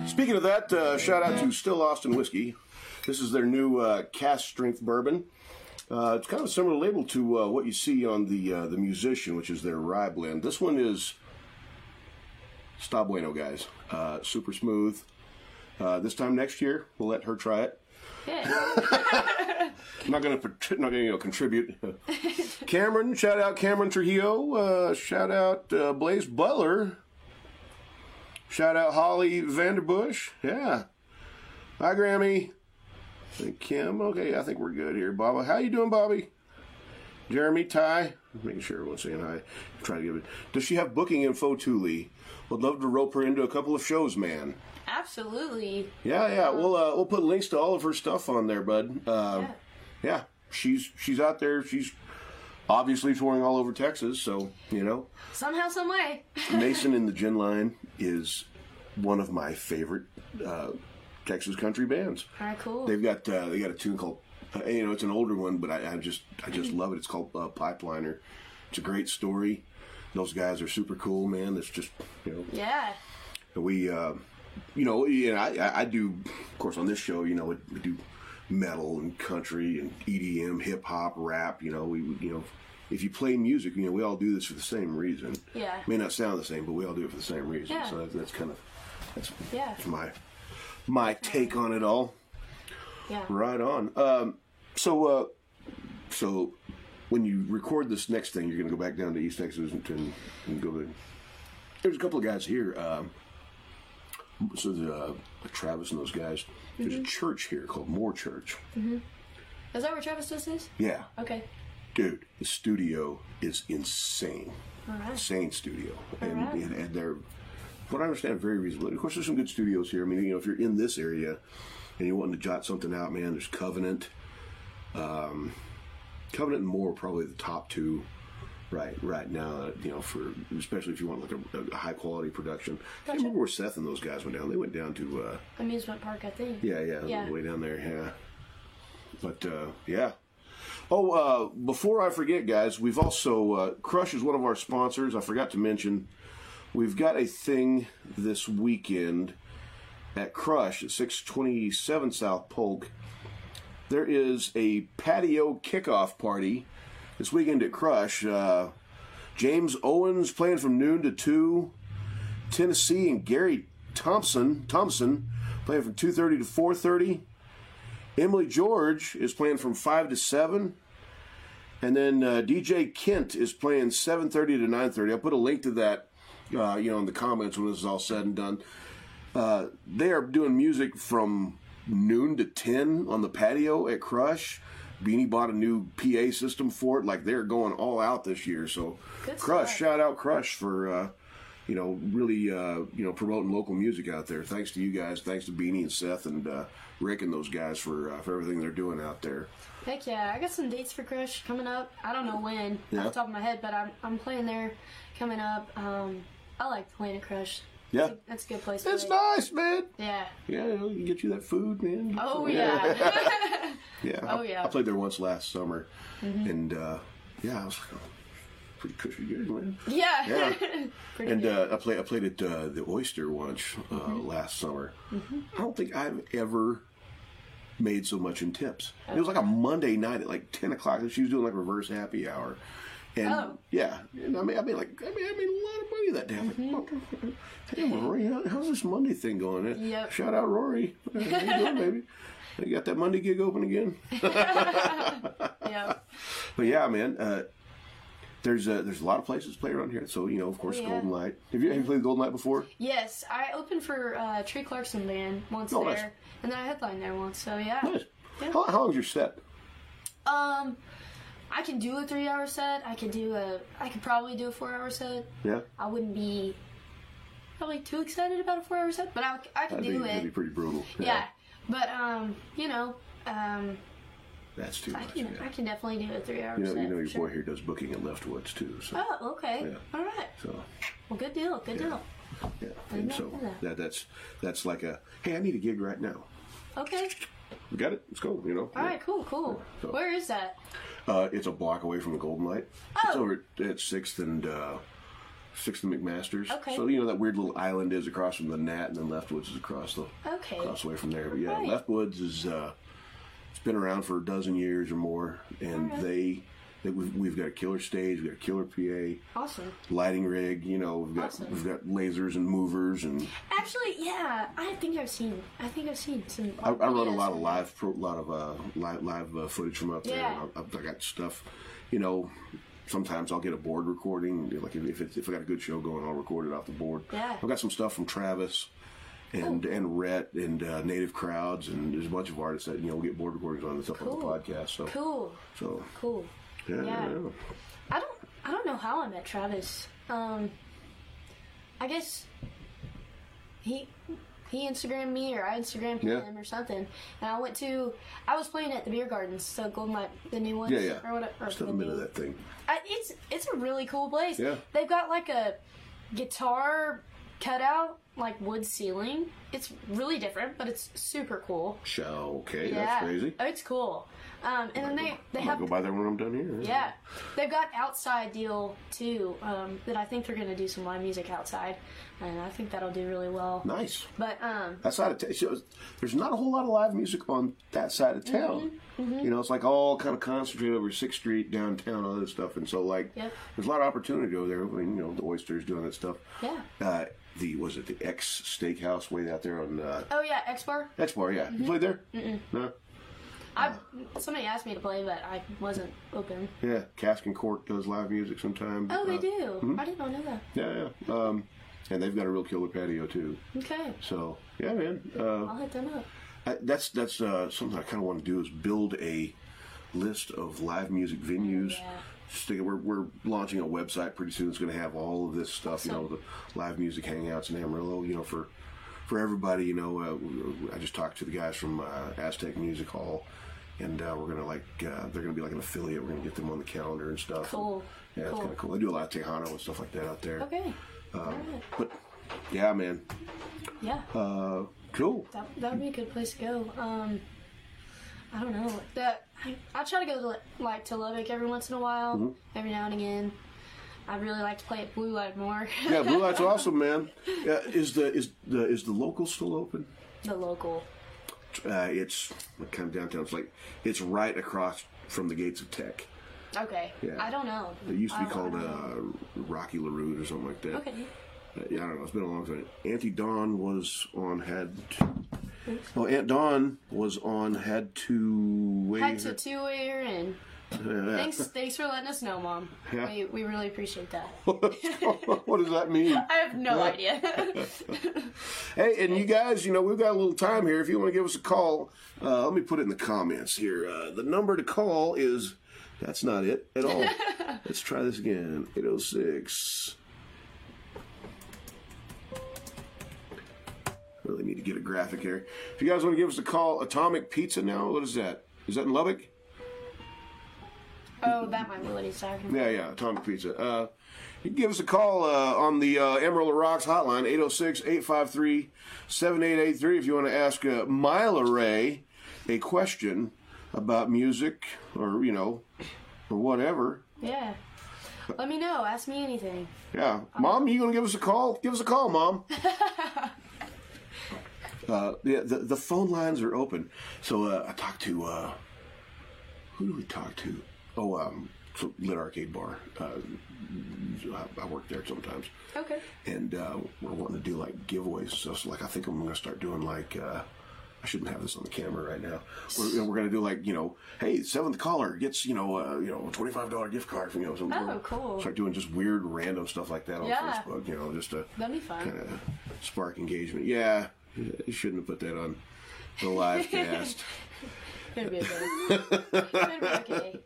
Speaking of that, uh, shout out to Still Austin Whiskey. This is their new uh, cask strength bourbon. Uh, it's kind of a similar label to uh, what you see on the uh, the Musician, which is their rye blend. This one is está bueno, guys. Uh, super smooth. Uh, this time next year, we'll let her try it. yeah. I'm not going to not going to you know, contribute. Cameron, shout out Cameron Trujillo. Uh, shout out uh, Blaze Butler. Shout out Holly Vanderbush. Yeah. Hi, Grammy. And Kim. Okay, I think we're good here. Bobby, how you doing, Bobby? Jeremy, Ty. Making sure everyone's saying hi. Try to give it. Does she have booking info too, Lee? Would love to rope her into a couple of shows, man. Absolutely. Yeah, yeah. We'll uh, we'll put links to all of her stuff on there, bud. Uh, Yeah. yeah, she's she's out there. She's obviously touring all over Texas. So you know, Somehow, some way. Mason in the Gin Line is one of my favorite uh, Texas country bands. All right, cool. They've got uh, they got a tune called uh, you know it's an older one, but I, I just I just love it. It's called uh, Pipeliner. It's a great story. Those guys are super cool, man. It's just you know yeah. we uh, you know yeah I, I- do of course on this show you know we, we do metal and country and EDM hip hop rap you know we you know if you play music you know we all do this for the same reason Yeah. may not sound the same but we all do it for the same reason Yeah. so that's, that's kind of that's, Yeah. that's my my take on it all Yeah. right on um, so uh, so when you record this next thing you're going to go back down to East Texas and, and, go to there's a couple of guys here um, so the uh, Travis and those guys. There's a church here called Moore Church. Mhm. Is that where Travis Twist is? Yeah, Okay. dude, the studio is insane. All right. Insane studio, and, Alright. and, and they're, what I understand, very reasonable. Of course, there's some good studios here. I mean, you know, if you're in this area and you're wanting to jot something out, man, there's Covenant. Um, Covenant and more probably the top two. Right, right now, you know, for especially if you want like a, a high quality production. I Gotcha. remember where Seth and those guys went down. They went down to uh, Amusement park, I think. Yeah, yeah, Yeah. way down there. Yeah, but uh, yeah. Oh, uh, before I forget, guys, we've also uh, Crush is one of our sponsors. I forgot to mention we've got a thing this weekend at Crush at six twenty seven South Polk. There is a patio kickoff party this weekend at Crush. Uh, James Owens playing from noon to two. Tennessee and Gary Thompson Thompson playing from 2:30 to 4:30. Emily George is playing from 5 to 7. And then uh, DJ Kent is playing 7:30 to 9:30. I'll put a link to that uh, you know in the comments when this is all said and done. Uh, they are doing music from noon to 10 on the patio at Crush. Beanie bought a new PA system for it. Like they're going all out this year. So Good Crush, stuff. shout out Crush for uh, you know really uh, you know promoting local music out there. Thanks to you guys. Thanks to Beanie and Seth and uh, Rick and those guys for uh, for everything they're doing out there. Heck yeah, I got some dates for Crush coming up. I don't know when Yeah. off the top of my head, but I'm I'm playing there coming up. Um, I like at Crush. Yeah. That's a, that's a good place. to It's nice, man. Yeah. Yeah, you know, you get you that food, man. Oh yeah. Yeah. Oh, yeah. Mm-hmm. I played there once last summer, and uh, yeah, I was like, oh, pretty cushy good, man. yeah. Yeah. And uh, I played I played at uh, the Oyster once uh, Mm-hmm. last summer. I don't think I've ever made so much in tips. It was like a Monday night at like ten o'clock. and She was doing like reverse happy hour. And Oh. yeah, and I mean, I made like I mean, I made a lot of money that day. I'm like, "What- hey, Rory, how, how's this Monday thing going? Mm-hmm. Yep. Shout out Rory. How you doing, baby? You got that Monday gig open again? yeah. But yeah, man, uh, there's a, there's a lot of places to play around here. So you know, of course, Yeah. Golden Light. Have you have you played Golden Light before? Yes, I opened for uh, Trey Clarkson band once Oh, there, nice. and then I headlined there once. So yeah. Nice. Yeah. How, how long's your set? Um, I can do a three-hour set. I could do a. I could probably do a four-hour set. Yeah, I wouldn't be probably too excited about a four-hour set, but I, I could that'd be, do that'd be pretty brutal. Yeah, but um, you know, um, That's too I much. can, yeah. I can definitely do a three-hour You know, set. you know, your sure. boy here does booking at Leftwoods too. So, Oh, okay. Yeah. All right. so Well, good deal. Good deal. yeah. And so that. that that's that's like a hey, I need a gig right now. Okay. We got it. Let's go. You know. All right. Cool. Cool. So- Where is that? Uh, it's a block away from the Golden Light. It's Oh. over at, Sixth and uh, Sixth and McMaster's. Okay. So you know that weird little island is across from the Nat, and then Leftwoods is across the Okay. across away from there. But yeah, Right. Leftwoods is uh, it's been around for a dozen years or more, and Alright. they. We've, we've got a killer stage, we've got a killer PA, Awesome. lighting rig. You know, we've got Awesome. we've got lasers and movers, and Actually, yeah. I think I've seen. I think I've seen some. I, I run a lot of live, pro, lot of uh, live, live uh, footage from up there. Yeah. I, I got stuff, you know. Sometimes I'll get a board recording. Like if, if, it's, if I got a good show going, I'll record it off the board. Yeah. I've got some stuff from Travis and and Rhett and uh, Native Crowds, and there's a bunch of artists that you know we get board recordings on and stuff on the podcast. So Cool. so Cool. Yeah, Yeah. yeah. I don't. I don't know how I met Travis. Um. I guess he he Instagrammed me or I Instagrammed Yeah. him or something. And I went to. I was playing at the beer gardens, so Golden Light, the new one. yeah, yeah. or whatever. or Just been to new- that thing. I, it's it's a really cool place. Yeah. They've got like a guitar cutout, like wood ceiling. It's really different, but it's super cool. Show okay, yeah, that's crazy. Oh, it's cool. Um, and then they they have go by there when I'm done here. yeah, they've got outside deal too. Um, that I think they're gonna do some live music outside, and I think that'll do really well. Nice. But um, that side of town. so there's not a whole lot of live music on that side of town. Mm-hmm. You know, it's like all kind of concentrated over Sixth Street, downtown, all this stuff, and so like Yep. there's a lot of opportunity over there. I mean, you know, the oysters doing that stuff. yeah. Uh, the was it the X Steakhouse way out there on uh, Oh yeah, X Bar. X Bar? Yeah, you played there? No. I somebody asked me to play, but I wasn't open. Yeah, Cask and Cork does live music sometimes. Oh, they Uh, do. I did not know that. Yeah, yeah. Um, and they've got a real killer patio too. Okay, So yeah, man. Uh, I'll hit them up. I, that's that's uh, something I kind of want to do is build a list of live music venues. Yeah. Just we're, we're launching a website pretty soon. It's going to have all of this stuff. You know, the live music hangouts in Amarillo. You know, for for everybody. You know, uh, I just talked to the guys from uh, Aztec Music Hall, and uh, we're gonna like uh, they're gonna be like an affiliate. We're gonna get them on the calendar and stuff. Cool. Yeah, it's kind of cool. They do a lot of Tejano and stuff like that out there. Okay. Um. But yeah, man. Yeah, Uh, cool. that that would be a good place to go. Um, I don't know. That I, I try to go to like to Lubbock every once in a while, Mm-hmm. every now and again. I'd really like to play at Blue Light more. Yeah, Blue Light's awesome, man. Uh, is the is the is the local still open? the local. Uh, it's kind of downtown. It's like it's right across from the gates of Tech. Okay. Yeah. I don't know. It used to be I- called uh, Rocky LaRue or something like that. Okay. Uh, yeah, I don't know. It's been a long time. Auntie Dawn was on had. Well, Aunt Dawn was on had to wait. Had to two ear and Yeah. Thanks thanks for letting us know, Mom. Yeah. We we really appreciate that. what does that mean? I have no idea. Hey, and you guys, you know, we've got a little time here. If you want to give us a call, uh, let me put it in the comments here. Uh, the number to call is that's not it at all. Let's try this again 806. Really need to get a graphic here. If you guys want to give us a call, Atomic Pizza now, what is that? Is that in Lubbock? Oh, that might be what he's talking about. Yeah, yeah, Atomic Pizza. Uh, you can give us a call uh, on the uh, Emerald Rocks hotline, 806-853-7883 if you want to ask uh, Mila Rae a question about music or, you know, or whatever. Yeah. Let me know. Ask me anything. Yeah. Mom, you going to give us a call? Give us a call, Mom. uh, yeah, the, the phone lines are open. So uh, I talked to, uh, who do we talk to? Oh, um, Lit Arcade Bar. Uh, I, I work there sometimes. Okay. and uh, we're wanting to do like giveaways. So, so, like, I think I'm going to start doing like. Uh, I shouldn't have this on the camera right now. We're, we're going to do like you know, hey, seventh caller gets you know, uh, you know, twenty five dollar gift card from you know something. Oh, cool. Start doing just weird, random stuff like that on Yeah. Facebook. You know, just to That'd be fun. kind of spark engagement. Yeah, you shouldn't have put that on the live cast. Be okay. Be okay.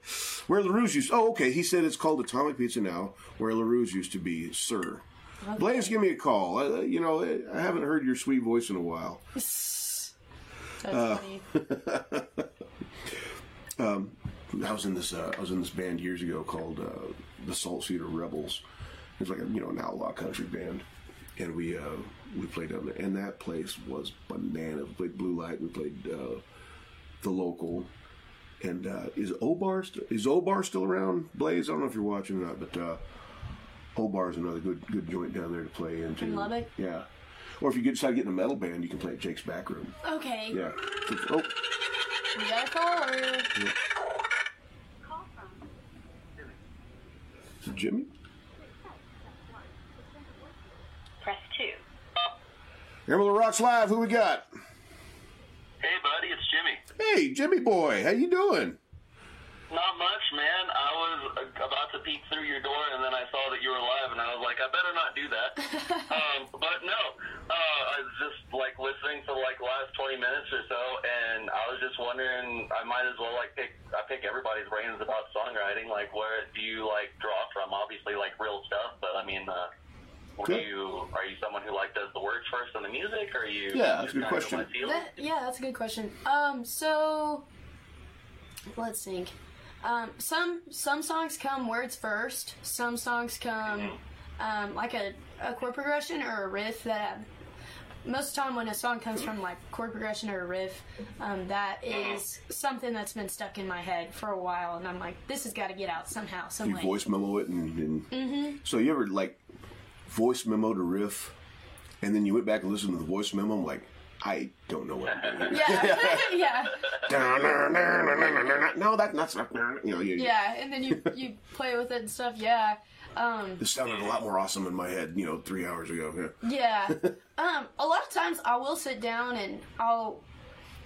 Where LaRue's used Oh, okay. He said it's called Atomic Pizza now, where LaRue's used to be Sir. Blaze, give me a call. Uh, you know, I haven't heard your sweet voice in a while. That's Uh, funny. Um, I was in this uh, I was in this band years ago called uh, the Salt Cedar Rebels. It was like a you know an outlaw country band, and we uh, we played down there, and that place was banana. We played Blue Light. We played uh, the local. And uh, is Obar st- is Obar still around? Blaze, I don't know if you're watching or not, but uh, Obar is another good good joint down there to play into. In Lubbock? Yeah. Or if you decide to get in a metal band, you can play at Jake's Back Room. Okay. Yeah. Oh, We got a caller. is it Jimmy? Press 2. Emerald Rocks Live. Who we got? Hey, buddy, it's Jimmy. Hey, Jimmy boy, how you doing? Not much, man. I was about to peek through your door, and then I saw that you were live, and I was like, I better not do that. um, but no, uh, I was just like listening for like the last 20 minutes or so, and I was just wondering, I might as well like pick, I pick everybody's brains about songwriting. Like, where do you like draw from? Obviously, like real stuff, but I mean, uh, do Good. you are you someone who like does the words first and the music, or are you? Yeah, that's a good just kind of question. That, yeah, that's a good question. Um, so let's think. Um, some some songs come words first. Some songs come um, like a, a chord progression or a riff that. Most of the time, when a song comes from like chord progression or a riff, um, that is something that's been stuck in my head for a while, and I'm like, this has got to get out somehow, some You way. voice memo it, and, and Mm-hmm. so you ever like voice memo to riff, and then you went back and listened to the voice memo. I'm like, I don't know what I'm doing. Yeah, yeah. no, that, that's not. You know, you, Yeah, and then you you play with it and stuff. Yeah, um, This sounded a lot more awesome in my head, you know, three hours ago. Yeah. yeah. Um, a lot of times I will sit down and I'll,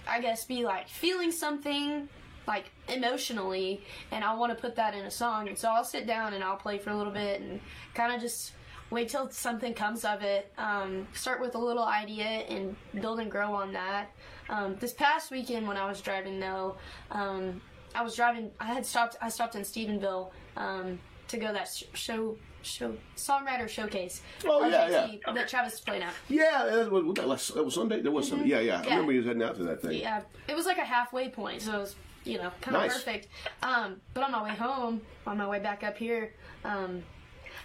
I guess, be like feeling something like emotionally, and I want to put that in a song. And so I'll sit down and I'll play for a little bit and kind of just wait till something comes of it. Um, start with a little idea and build and grow on that. Um, this past weekend when I was driving though, um, I was driving. I had stopped. I stopped in Stephenville um, to go that sh- show show songwriter showcase. Oh, yeah, RJT, yeah. That Travis is playing at. Yeah, that was, was that, last, that was Sunday. That was Sunday. Yeah, yeah. I Mm-hmm. Remember he was heading out to that thing. Yeah, it was like a halfway point, so it was you know kind of Nice. perfect. Um, but on my way home, on my way back up here, um,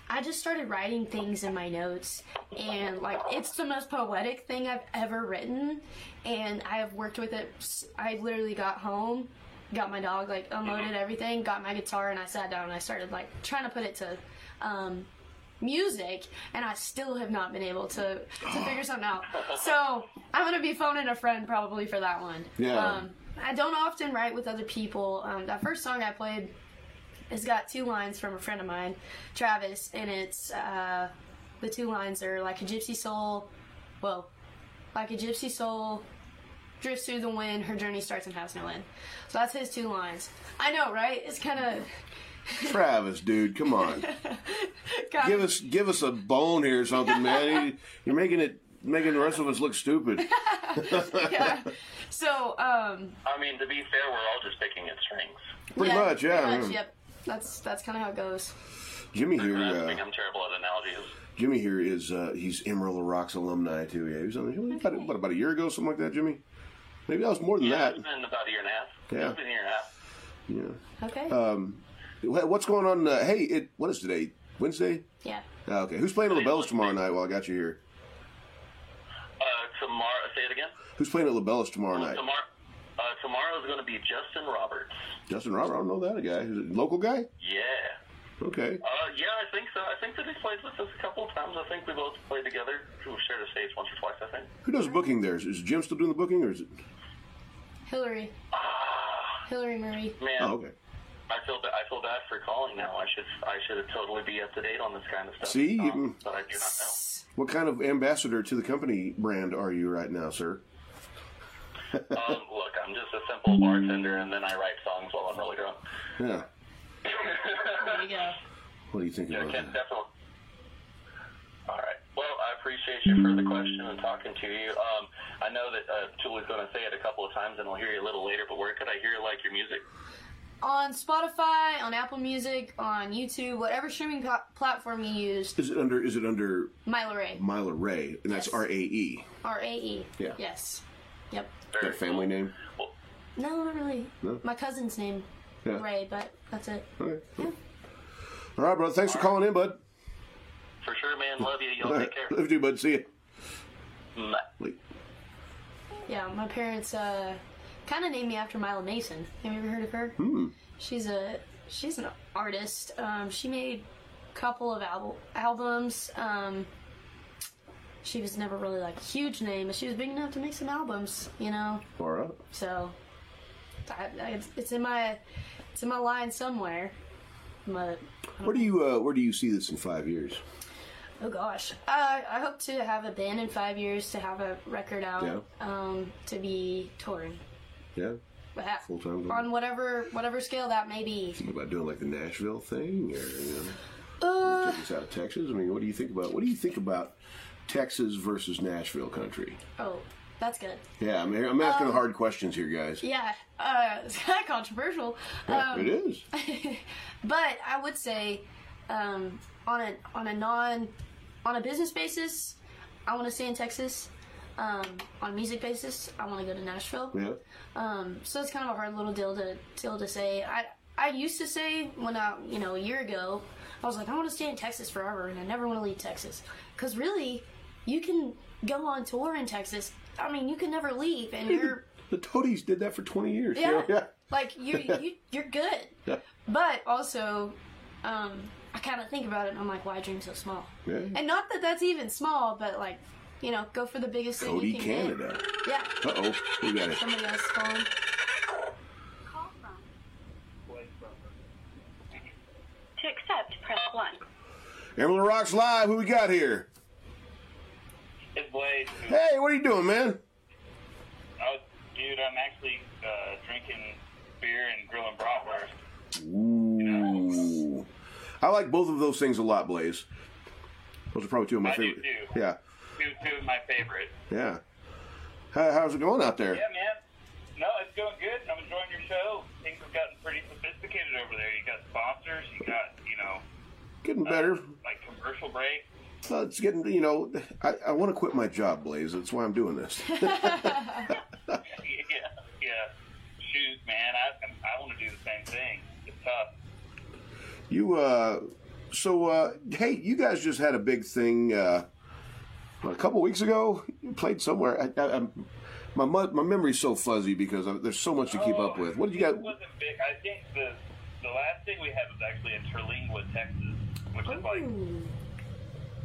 I just started writing things in my notes, and like it's the most poetic thing I've ever written, and I have worked with it. I literally got home, got my dog, like unloaded everything, got my guitar, and I sat down and I started like trying to put it to. Um, music and I still have not been able to to figure something out. So I'm gonna be phoning a friend probably for that one. Yeah. Um, I don't often write with other people. Um, that first song I played has got two lines from a friend of mine, Travis, and it's uh, the two lines are like a gypsy soul, well, like a gypsy soul drifts through the wind. Her journey starts and has no end. So that's his two lines. I know, right? It's kind of Travis, dude, come on. give us give us a bone here or something, man. You- You're making it making the rest of us look stupid. yeah. So um, I mean, to be fair, we're all just picking at strings. Pretty much, yeah. pretty much, yeah. yep. That's that's kind of how it goes. Jimmy here, I uh, think I'm terrible at analogies. Jimmy here is uh, he's Emerald Rocks alumni too. Yeah, he was on about, what, about a year ago, something like that. Jimmy, maybe that was more than Yeah, that. it's been about a year and a half. Yeah. It's been a year and a half. Yeah. Okay. Um, what's going on? Uh, hey, it what is today? Wednesday. yeah. Ah, okay, who's playing at LaBella's tomorrow night? While I got you here, Uh, tomorrow, say it again. who's playing at LaBella's tomorrow night? Tomorrow, uh, tomorrow is going to be Justin Roberts. Justin Roberts, I don't know that guy. Is it a local guy? Yeah. Okay. Uh, yeah, I think so. I think that he played with us a couple of times. I think we both played together. We've shared a stage once or twice, I think. Who does booking there? Is, is Jim still doing the booking, or is it? Hillary. Hillary Murray. Man, Oh, okay. I feel ba- I feel bad for calling now. I should I should totally be up to date on this kind of stuff. See, um, you- but I do not know. What kind of ambassador to the company brand are you right now, sir? Um, look, I'm just a simple bartender, and then I write songs while I'm really drunk. Yeah. There you go. What do you think Yeah, about can that? definitely. All right. Well, I appreciate you for the question and talking to you. Um, I know that uh, Julie's going to say it a couple of times, and I'll hear you a little later. But where could I hear like your music? On Spotify, on Apple Music, on YouTube, whatever streaming po- platform you use, Is it under? Is it under Mila Rae. Mila Rae? And that's R A E. R A E. Yeah. Yes. Yep. That family name. Well, No, not really. No? My cousin's name Yeah. Ray, but that's it. Okay. All right, brother. Thanks for calling in, bud. For sure, man. Love you. Y'all All take right. care. Love you, bud. See you. Bye. Yeah, my parents uh, kind of named me after Mila Mason. Have you ever heard of her? Hmm. She's a she's an artist. Um, she made a couple of al- albums. Um, she was never really like a huge name, but she was big enough to make some albums. You know, All right. so I, I, it's, it's in my it's in my line somewhere. But Where do you uh, Where do you see this in five years? Oh gosh, uh, I hope to have a band in five years, to have a record out, Yeah. um, to be touring Yeah. But Full-time on whatever whatever scale that may be. Think about doing like the Nashville thing, or you know, Uh, take us out of Texas. I mean, what do you think about What do you think about Texas versus Nashville country? oh, that's good. Yeah, I mean, I'm asking the hard questions here, guys. Yeah, uh, it's kind of controversial. Yeah, Um, it is. but I would say, um, on a on a non on a business basis, I want to stay in Texas. Um, on a music basis, I want to go to Nashville. Yeah. Um, so it's kind of a hard little deal to deal to say. I I used to say when I you know a year ago, I was like I want to stay in Texas forever, and I never want to leave Texas because really, you can go on tour in Texas. I mean, you can never leave, and you're The Toadies did that for 20 years. yeah, yeah. like you you you're good. Yeah. But also, um, I kind of think about it, and I'm like, why dream so small? Yeah. And not that that's even small, but like, you know, go for the biggest thing Cody, you can get. Canada. Yeah. Uh oh, we got it. Somebody else calling. To accept, press 1. Emerald Rocks Live. Who we got here? Blade. Hey, what are you doing, man? Oh, dude, I'm actually uh, drinking beer and grilling bratwurst. Ooh. I like both of those things a lot, Blaze. Those are probably two of my I do favorite. too. Yeah, Two, two of my favorites. yeah. How, how's it going out there? Yeah, man. No, it's going good. I'm enjoying your show. Things have gotten pretty sophisticated over there. You got sponsors. You got, you know, Getting uh, better. like commercial breaks. Uh, it's getting, you know, I, I want to quit my job, Blaze. That's why I'm doing this. yeah, yeah. Shoot, man. I I want to do the same thing. It's tough. you, uh, so, uh, hey, you guys just had a big thing, uh, a couple weeks ago. You played somewhere. I, I, I'm, my my memory's so fuzzy because I, there's so much to keep up with. What did you It wasn't big. I think the the last thing we had was actually in Terlingua, Texas, which is like Ooh.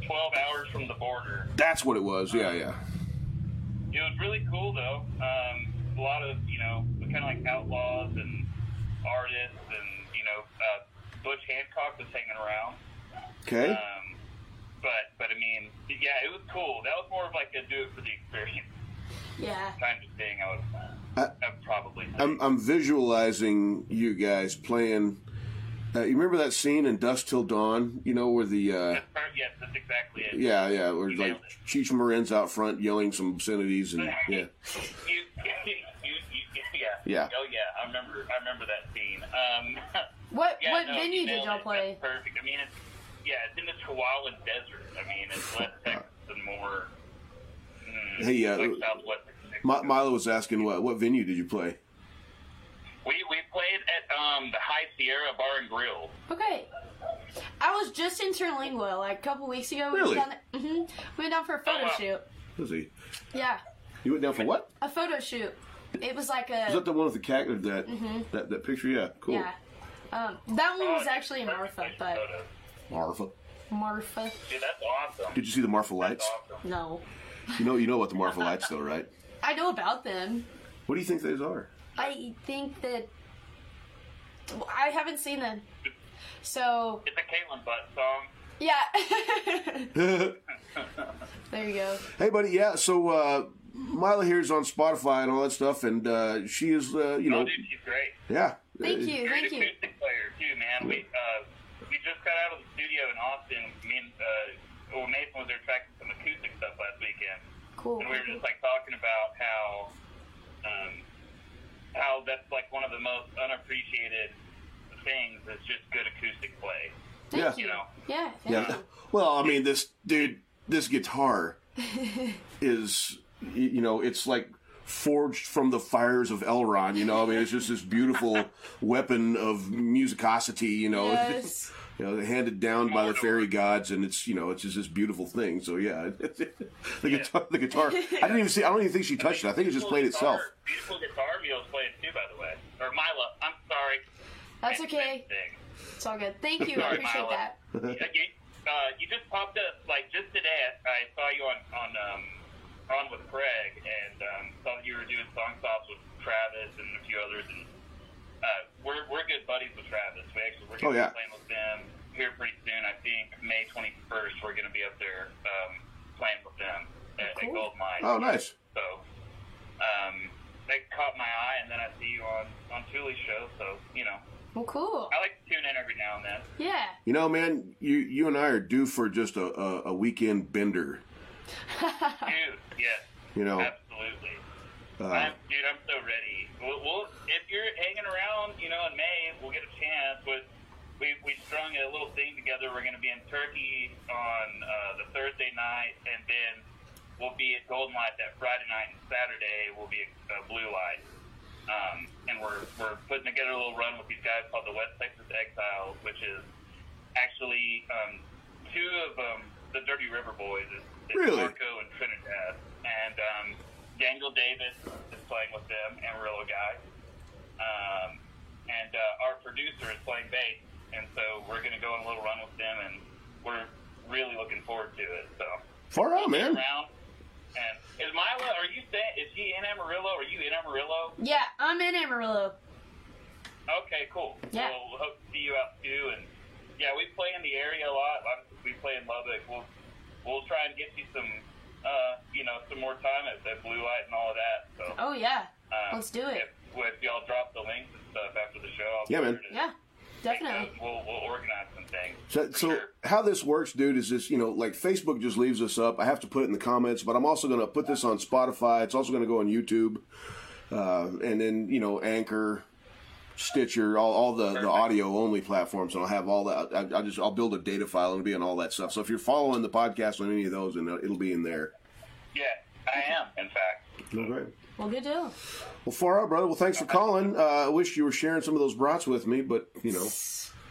12 hours from the border. That's what it was. Yeah, yeah. It was really cool though. Um, a lot of you know, kind of like outlaws and artists, and you know, uh, Butch Hancock was hanging around. Okay. Um, but but I mean, yeah, it was cool. That was more of like a do it for the experience Yeah. kind of thing. I would, I- I probably. I'm, I'm visualizing you guys playing. Uh, you remember that scene in Dusk Till Dawn? You know where the uh, That's per- yes, that's exactly it. yeah yeah where You like nailed it. Cheech Marin's out front yelling some obscenities and yeah you, you, you, you, yeah. Yeah. Oh yeah, I remember. I remember that scene. Um, What yeah, what no, venue you did y'all play? That's perfect. I mean, it's yeah, it's in the Chihuahua Desert. I mean, it's less Texas and more. Mm, Hey, uh, like Southwest Texas. Milo was asking what what venue did you play? We we played at um, the High Sierra Bar and Grill. Okay. I was just in Terlingua like a couple weeks ago. We Really? went down, hmm we went down for a photo Oh, wow. shoot. Was he? Yeah, You went down for what? a photo shoot. It was like Is a that the one with the cat? That mm-hmm. that that picture? Yeah, cool. yeah. Um, that one was actually in Marfa, but for photos. Marfa. Marfa. Dude, that's awesome. Did you see the Marfa lights? awesome. No, You know you know about the Marfa lights though, right? I know about them. What do you think those are? I think that I haven't seen them. So It's a Caitlin Butt song. yeah. there you go. Hey, buddy. Yeah. So uh, Mila here is on Spotify and all that stuff, and uh, she is, uh, you know, Oh, dude, she's great. yeah. Thank Uh, you, Great thank you. acoustic player too, man. We uh, we just got out of the studio in Austin. Me and uh, well, Nathan was there tracking some acoustic stuff last weekend, Cool. and we were just like talking about how um, how that's like one of the most unappreciated things is just good acoustic play. Thank Yeah. you. You know. Yeah. Thank Yeah. you. Well, I mean, this dude, this guitar is, you know, it's like forged from the fires of Elrond. You know, I mean, it's just this beautiful weapon of musicosity. You know, Yes. you know, handed down by the fairy gods, and it's you know, it's just this beautiful thing. So yeah, the guitar, the guitar. I didn't even see. I don't even think she touched it. I think it just played Beautiful itself. Beautiful guitar Mio's playing too, by the way. Or Mila. I'm sorry. That's okay. It's all good. Thank you. I appreciate Mila. that. You, uh, you just popped up like just today. I, I saw you on on um, on with Craig, and um, saw that you were doing song stops with Travis and a few others. And we're we're good buddies with Travis. We actually we're Oh, gonna yeah. be playing with them here pretty soon. I think May 21st. We're gonna be up there um, playing with them at, at Cool. Gold Mine. Oh, nice. So um, that caught my eye, and then I see you on on Thule's show. So you know, Well, cool. I like to tune in every now and then. Yeah. You know, man, you you and I are due for just a, a, a weekend bender. Dude, yes. You know, Absolutely. Uh, I'm, dude, I'm so ready. We'll, we'll, if you're hanging around, you know, in May, we'll get a chance. With we we strung a little thing together. We're going to be in Turkey on uh, the Thursday night, and then we'll be at Golden Light that Friday night, and Saturday we'll be at uh, Blue Light. Um, and we're we're putting together a little run with these guys called the West Texas Exiles, which is actually um, two of um, the Dirty River Boys. It's, it's Really? Marco and Trinidad, and um, Daniel Davis is playing with them, Amarillo guy. Um, and uh, our producer is playing bass, and so we're going to go on a little run with them, and we're really looking forward to it. So far out, man. around. And is Mila? Are you staying? Is she in Amarillo? Are you in Amarillo? Yeah, I'm in Amarillo. Okay, cool. Yeah. We'll hope to see you out too. And yeah, we play in the area a lot. Like, We play in Lubbock. We'll we'll try and get you some, uh, you know, some more time at, at Blue Light and all of that. So Oh yeah. um, Let's do it. If, if y'all drop the links and stuff after the show, I'll Yeah, man. to Yeah, definitely. those. We'll we'll organize some things. So, so sure. how this works, dude, is this, you know, like Facebook just leaves us up. I have to put it in the comments, but I'm also going to put this on Spotify. It's also going to go on YouTube. Uh, and then, you know, Anchor, Stitcher, all, all the, the audio only platforms. And I'll have all that. I, I just, I'll build a data file and it'll be on all that stuff. So if you're following the podcast on any of those, and it'll be in there. Yeah, I am. In fact. Okay. Well, good deal. Well, far out, brother. Well, thanks for calling. Uh, I wish you were sharing some of those brats with me, but, you know.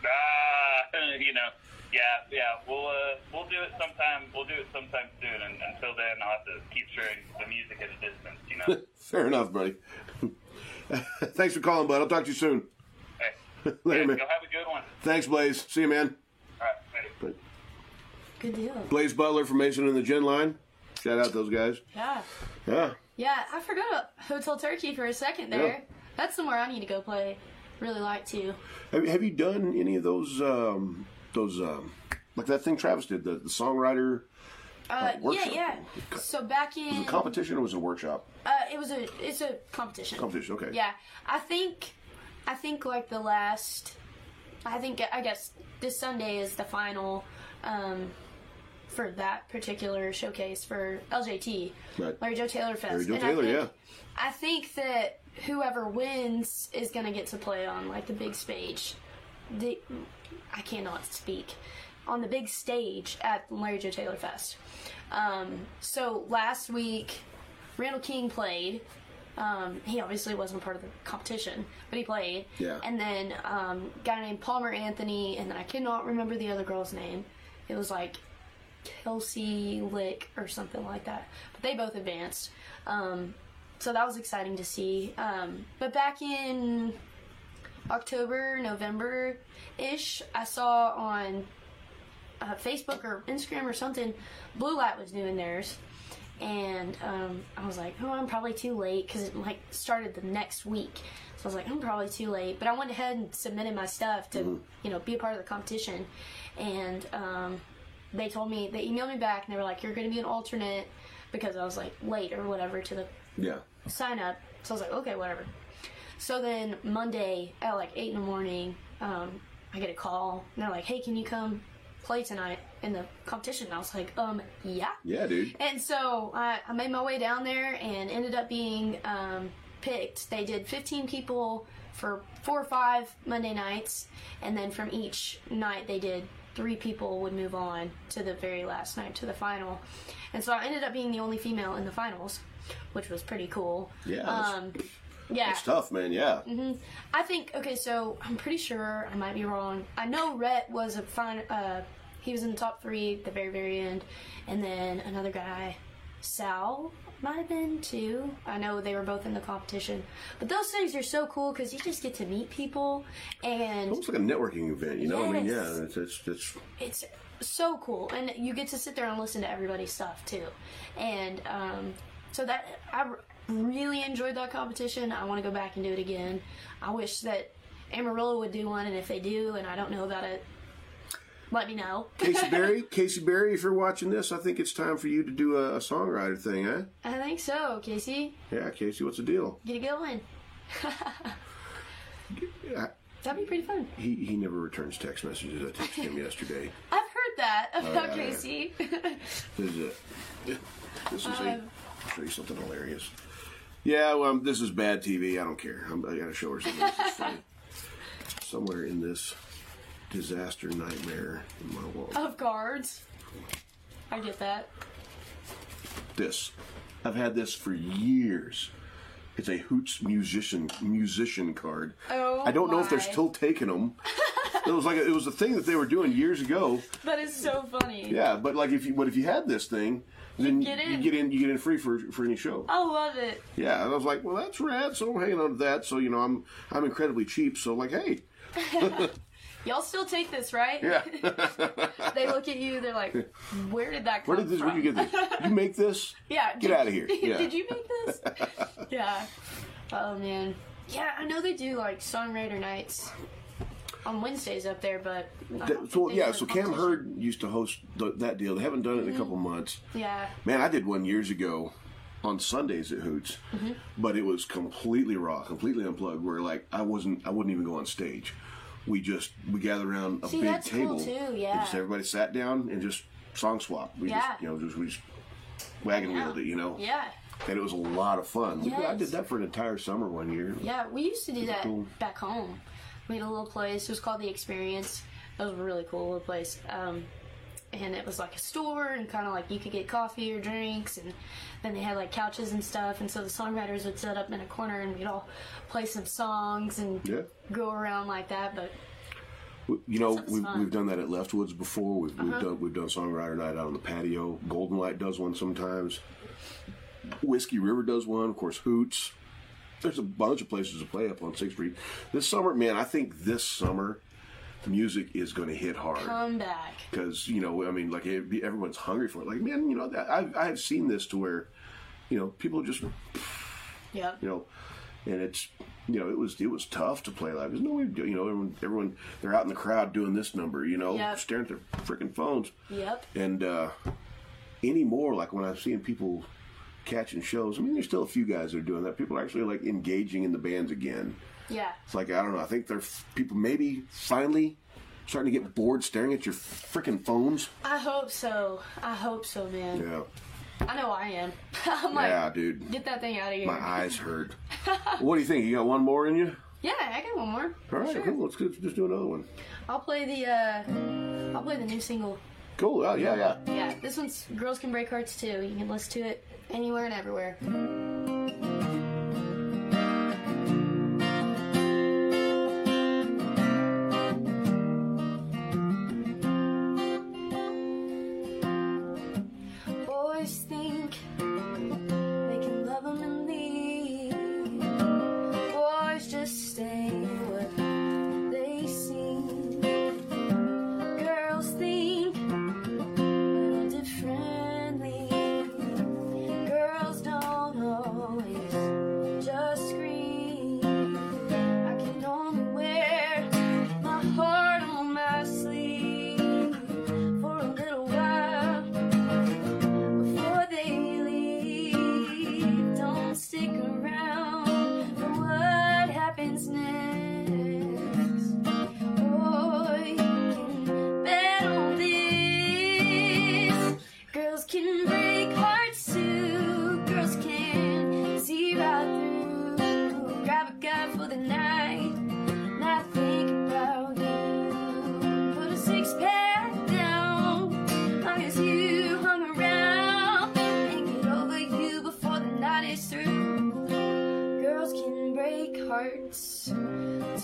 Ah, you know. Yeah, yeah. We'll uh, we'll do it sometime. We'll do it sometime soon. And until then, I'll have to keep sharing the music at a distance. You know. Fair enough, buddy. thanks for calling, bud. I'll talk to you soon. hey, Later, yeah, man. You'll have a good one. Thanks, Blaze. See you, man. All right, later. Good deal. Blaze Butler from Mason and the Gen Line. Shout out those guys. Yeah. Yeah. Yeah, I forgot about Hotel Turkey for a second there. Yeah. That's somewhere I need to go play. Really like to. Have, have you done any of those? Um, those um, like that thing Travis did, the, the songwriter Uh, yeah, workshop. yeah. So back was it in a competition or was it a workshop? uh, it was a it's a competition. Competition. Okay. Yeah, I think I think like the last I think I guess this Sunday is the final um, for that particular showcase for LJT, Right. Larry Joe Taylor Fest. Larry Joe And Taylor, I think, yeah. I think that whoever wins is gonna get to play on like the big stage. The I cannot speak on the big stage at Larry Joe Taylor Fest. Um, so last week, Randall King played. Um, he obviously wasn't part of the competition, but he played. Yeah. And then um, a guy named Palmer Anthony, and then I cannot remember the other girl's name. It was like Kelsey Lick or something like that. But they both advanced. Um, so that was exciting to see. Um, but back in October, November ish, I saw on uh, Facebook or Instagram or something, Blue Light was doing theirs. And um, I was like, oh, I'm probably too late because it like started the next week. So I was like, I'm probably too late. But I went ahead and submitted my stuff to, you know, be a part of the competition. And um, they told me, they emailed me back and they were like, you're going to be an alternate because I was like late or whatever to the Yeah. sign up. So I was like, okay, whatever. So then Monday at like eight in the morning, um, I get a call and they're like, hey, can you come play tonight in the competition? And I was like, um, yeah. Yeah, dude. And so I, I made my way down there and ended up being um, picked. They did 15 people for four or five Monday nights, and then from each night they did three people would move on to the very last night to the final. And so I ended up being the only female in the finals. which was pretty cool. Yeah, Um, yeah. It's tough, man. Yeah. I think okay, so I'm pretty sure I might be wrong. I know Rhett was a fine. Uh, he was in the top three at the very very end, and then another guy, Sal, might have been too. I know they were both in the competition, but those things are so cool because you just get to meet people, and Almost like a networking event, you know. I mean, yeah, it's it's, it's it's so cool and you get to sit there and listen to everybody's stuff too and um, so that i really enjoyed that competition i want to go back and do it again i wish that amarillo would do one and if they do and i don't know about it let me know Casey Berry. Casey Berry, if you're watching this, I think it's time for you to do a, a songwriter thing, huh? i think so casey Yeah, Casey, what's the deal? get it going Yeah, that'd be pretty fun he he never returns text messages. I texted him yesterday. i've heard that about yeah. casey This is it. This is a Um, show you something hilarious. Yeah, well, um, this is bad TV. I don't care. I'm, I gotta show her something. Somewhere in this disaster nightmare in my world. of cards i get that This, I've had this for years. It's a Hoots musician musician card. Oh, I don't know if they're still taking them. it was like a, it was a thing that they were doing years ago. that is so funny Yeah, but like if you but if you had this thing, then get in. you get in you get in free for for any show. i love it Yeah, and I was like, well, that's rad. So I'm hanging on to that. So you know, I'm I'm incredibly cheap. So like, hey, Y'all still take this, right? yeah, they look at you. They're like, "Where did that come where did this? from?" Where did you get this? You make this? Yeah, Get did- of here. Yeah. did you make this? yeah. Oh man. Yeah, I know they do like songwriter nights on Wednesdays up there, but That- so yeah, so Cam. Hurd used to host th that deal. They haven't done it in a couple months. Yeah. Man, I did one years ago on Sundays at Hoots, Mm-hmm. but it was completely raw, completely unplugged. Where like I wasn't, I wouldn't even go on stage. We just we gathered around a See, big that's cool table. too, yeah. just everybody sat down and just song swap. We Yeah. just you know just we just wagon wheeled it, you know. Yeah. And it was a lot of fun. We- I did that for an entire summer one year. Yeah, we used to do that Cool. back home. We had a little place. It was called the Experience. That was a really cool little place. Um, and it was like a store, and kind of like you could get coffee or drinks, and then they had like couches and stuff. And so the songwriters would set up in a corner, and we'd all play some songs and Yeah. go around like that. But You know, we've, fun. we've done that at Leftwoods before. We've, we've done we've done songwriter night out on the patio. Golden Light does one sometimes. Whiskey River does one. Of course, Hoots. There's a bunch of places to play up on Sixth Street. This summer, man, I think this summer, music is going to hit hard come back. because you know, I mean, like everyone's hungry for it. Like, man, you know, I've I have seen this to where, you know, people just yeah, you know, and it's you know it was it was tough to play live. There's no way you know everyone everyone they're out in the crowd doing this number, you know, Yep. staring at their freaking phones. Yep. And uh, anymore, like when I'm seeing people catching shows, I mean, there's still a few guys that are doing that. People are actually like engaging in the bands again. Yeah. It's like I don't know. I think they're people maybe finally starting to get bored staring at your freaking phones. I hope so. I hope so, man. Yeah, I know I am. I'm like, yeah, dude. get that thing out of here. My eyes hurt. what do you think? You got one more in you? Yeah, I got one more. All right, Sure. cool. Let's just do another one. I'll play the uh I'll play the new single. Cool. Oh, yeah, yeah. Yeah, this one's Girls Can Break Hearts too. You can listen to it anywhere and everywhere.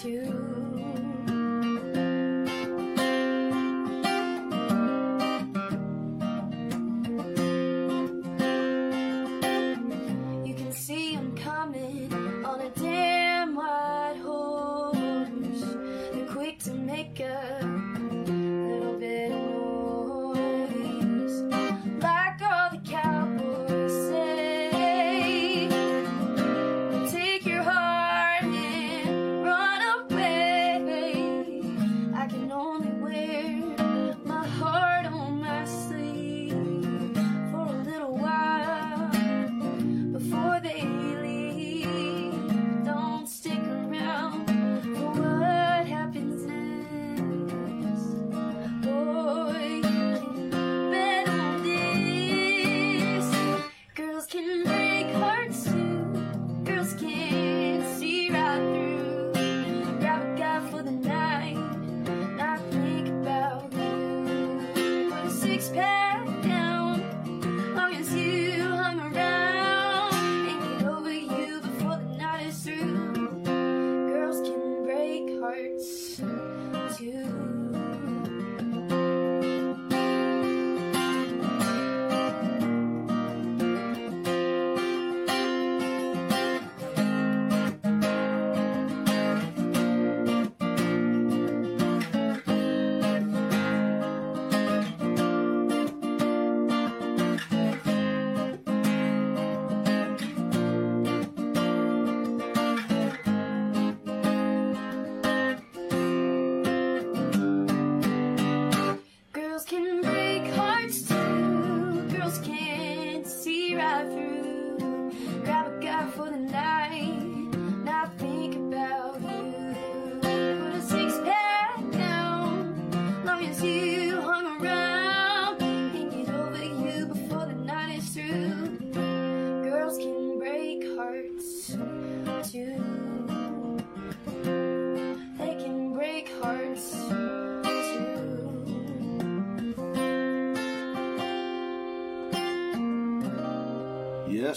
Too.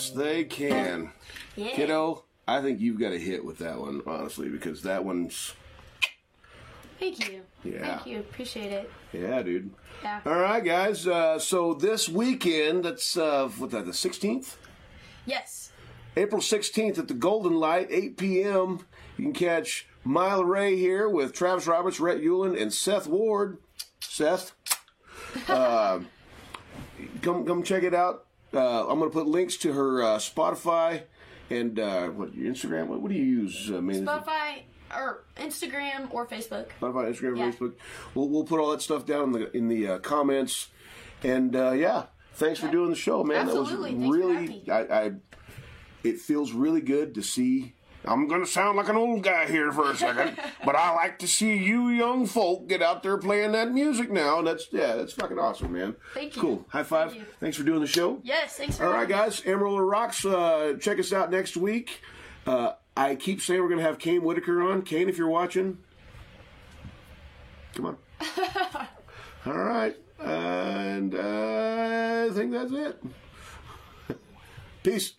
Yes, they can. Yeah. Kiddo, I think you've got a hit with that one, honestly, because that one's Thank you. Yeah. Thank you. Appreciate it. yeah, dude. Yeah. All right, guys. Uh, so this weekend, that's uh, what that the sixteenth, Yes. April sixteenth at the Golden Light, eight p.m. You can catch Mila Rae here with Travis Roberts, Rhett Euland, and Seth Ward. Seth, uh, come come check it out. Uh, I'm going to put links to her uh, Spotify and uh, what your Instagram. What, what do you use? Uh, mainly? Spotify or Instagram or Facebook. Spotify, Instagram, Yeah. Facebook. We'll, we'll put all that stuff down in the in the uh, comments. And uh, yeah, thanks for doing the show, man. Absolutely. That was really. I, I. It feels really good to see. I'm gonna sound like an old guy here for a second, but I like to see you young folk get out there playing that music now. And that's yeah, that's fucking awesome, man. Thank you. Cool. High five. Thank. Thanks for doing the show. Yes. Thanks for All right, guys. Amarillo Rocks. Uh, check us out next week. Uh, I keep saying we're going to have Kane Whitaker on. Kane, if you're watching, come on. All right. And uh, I think that's it. Peace.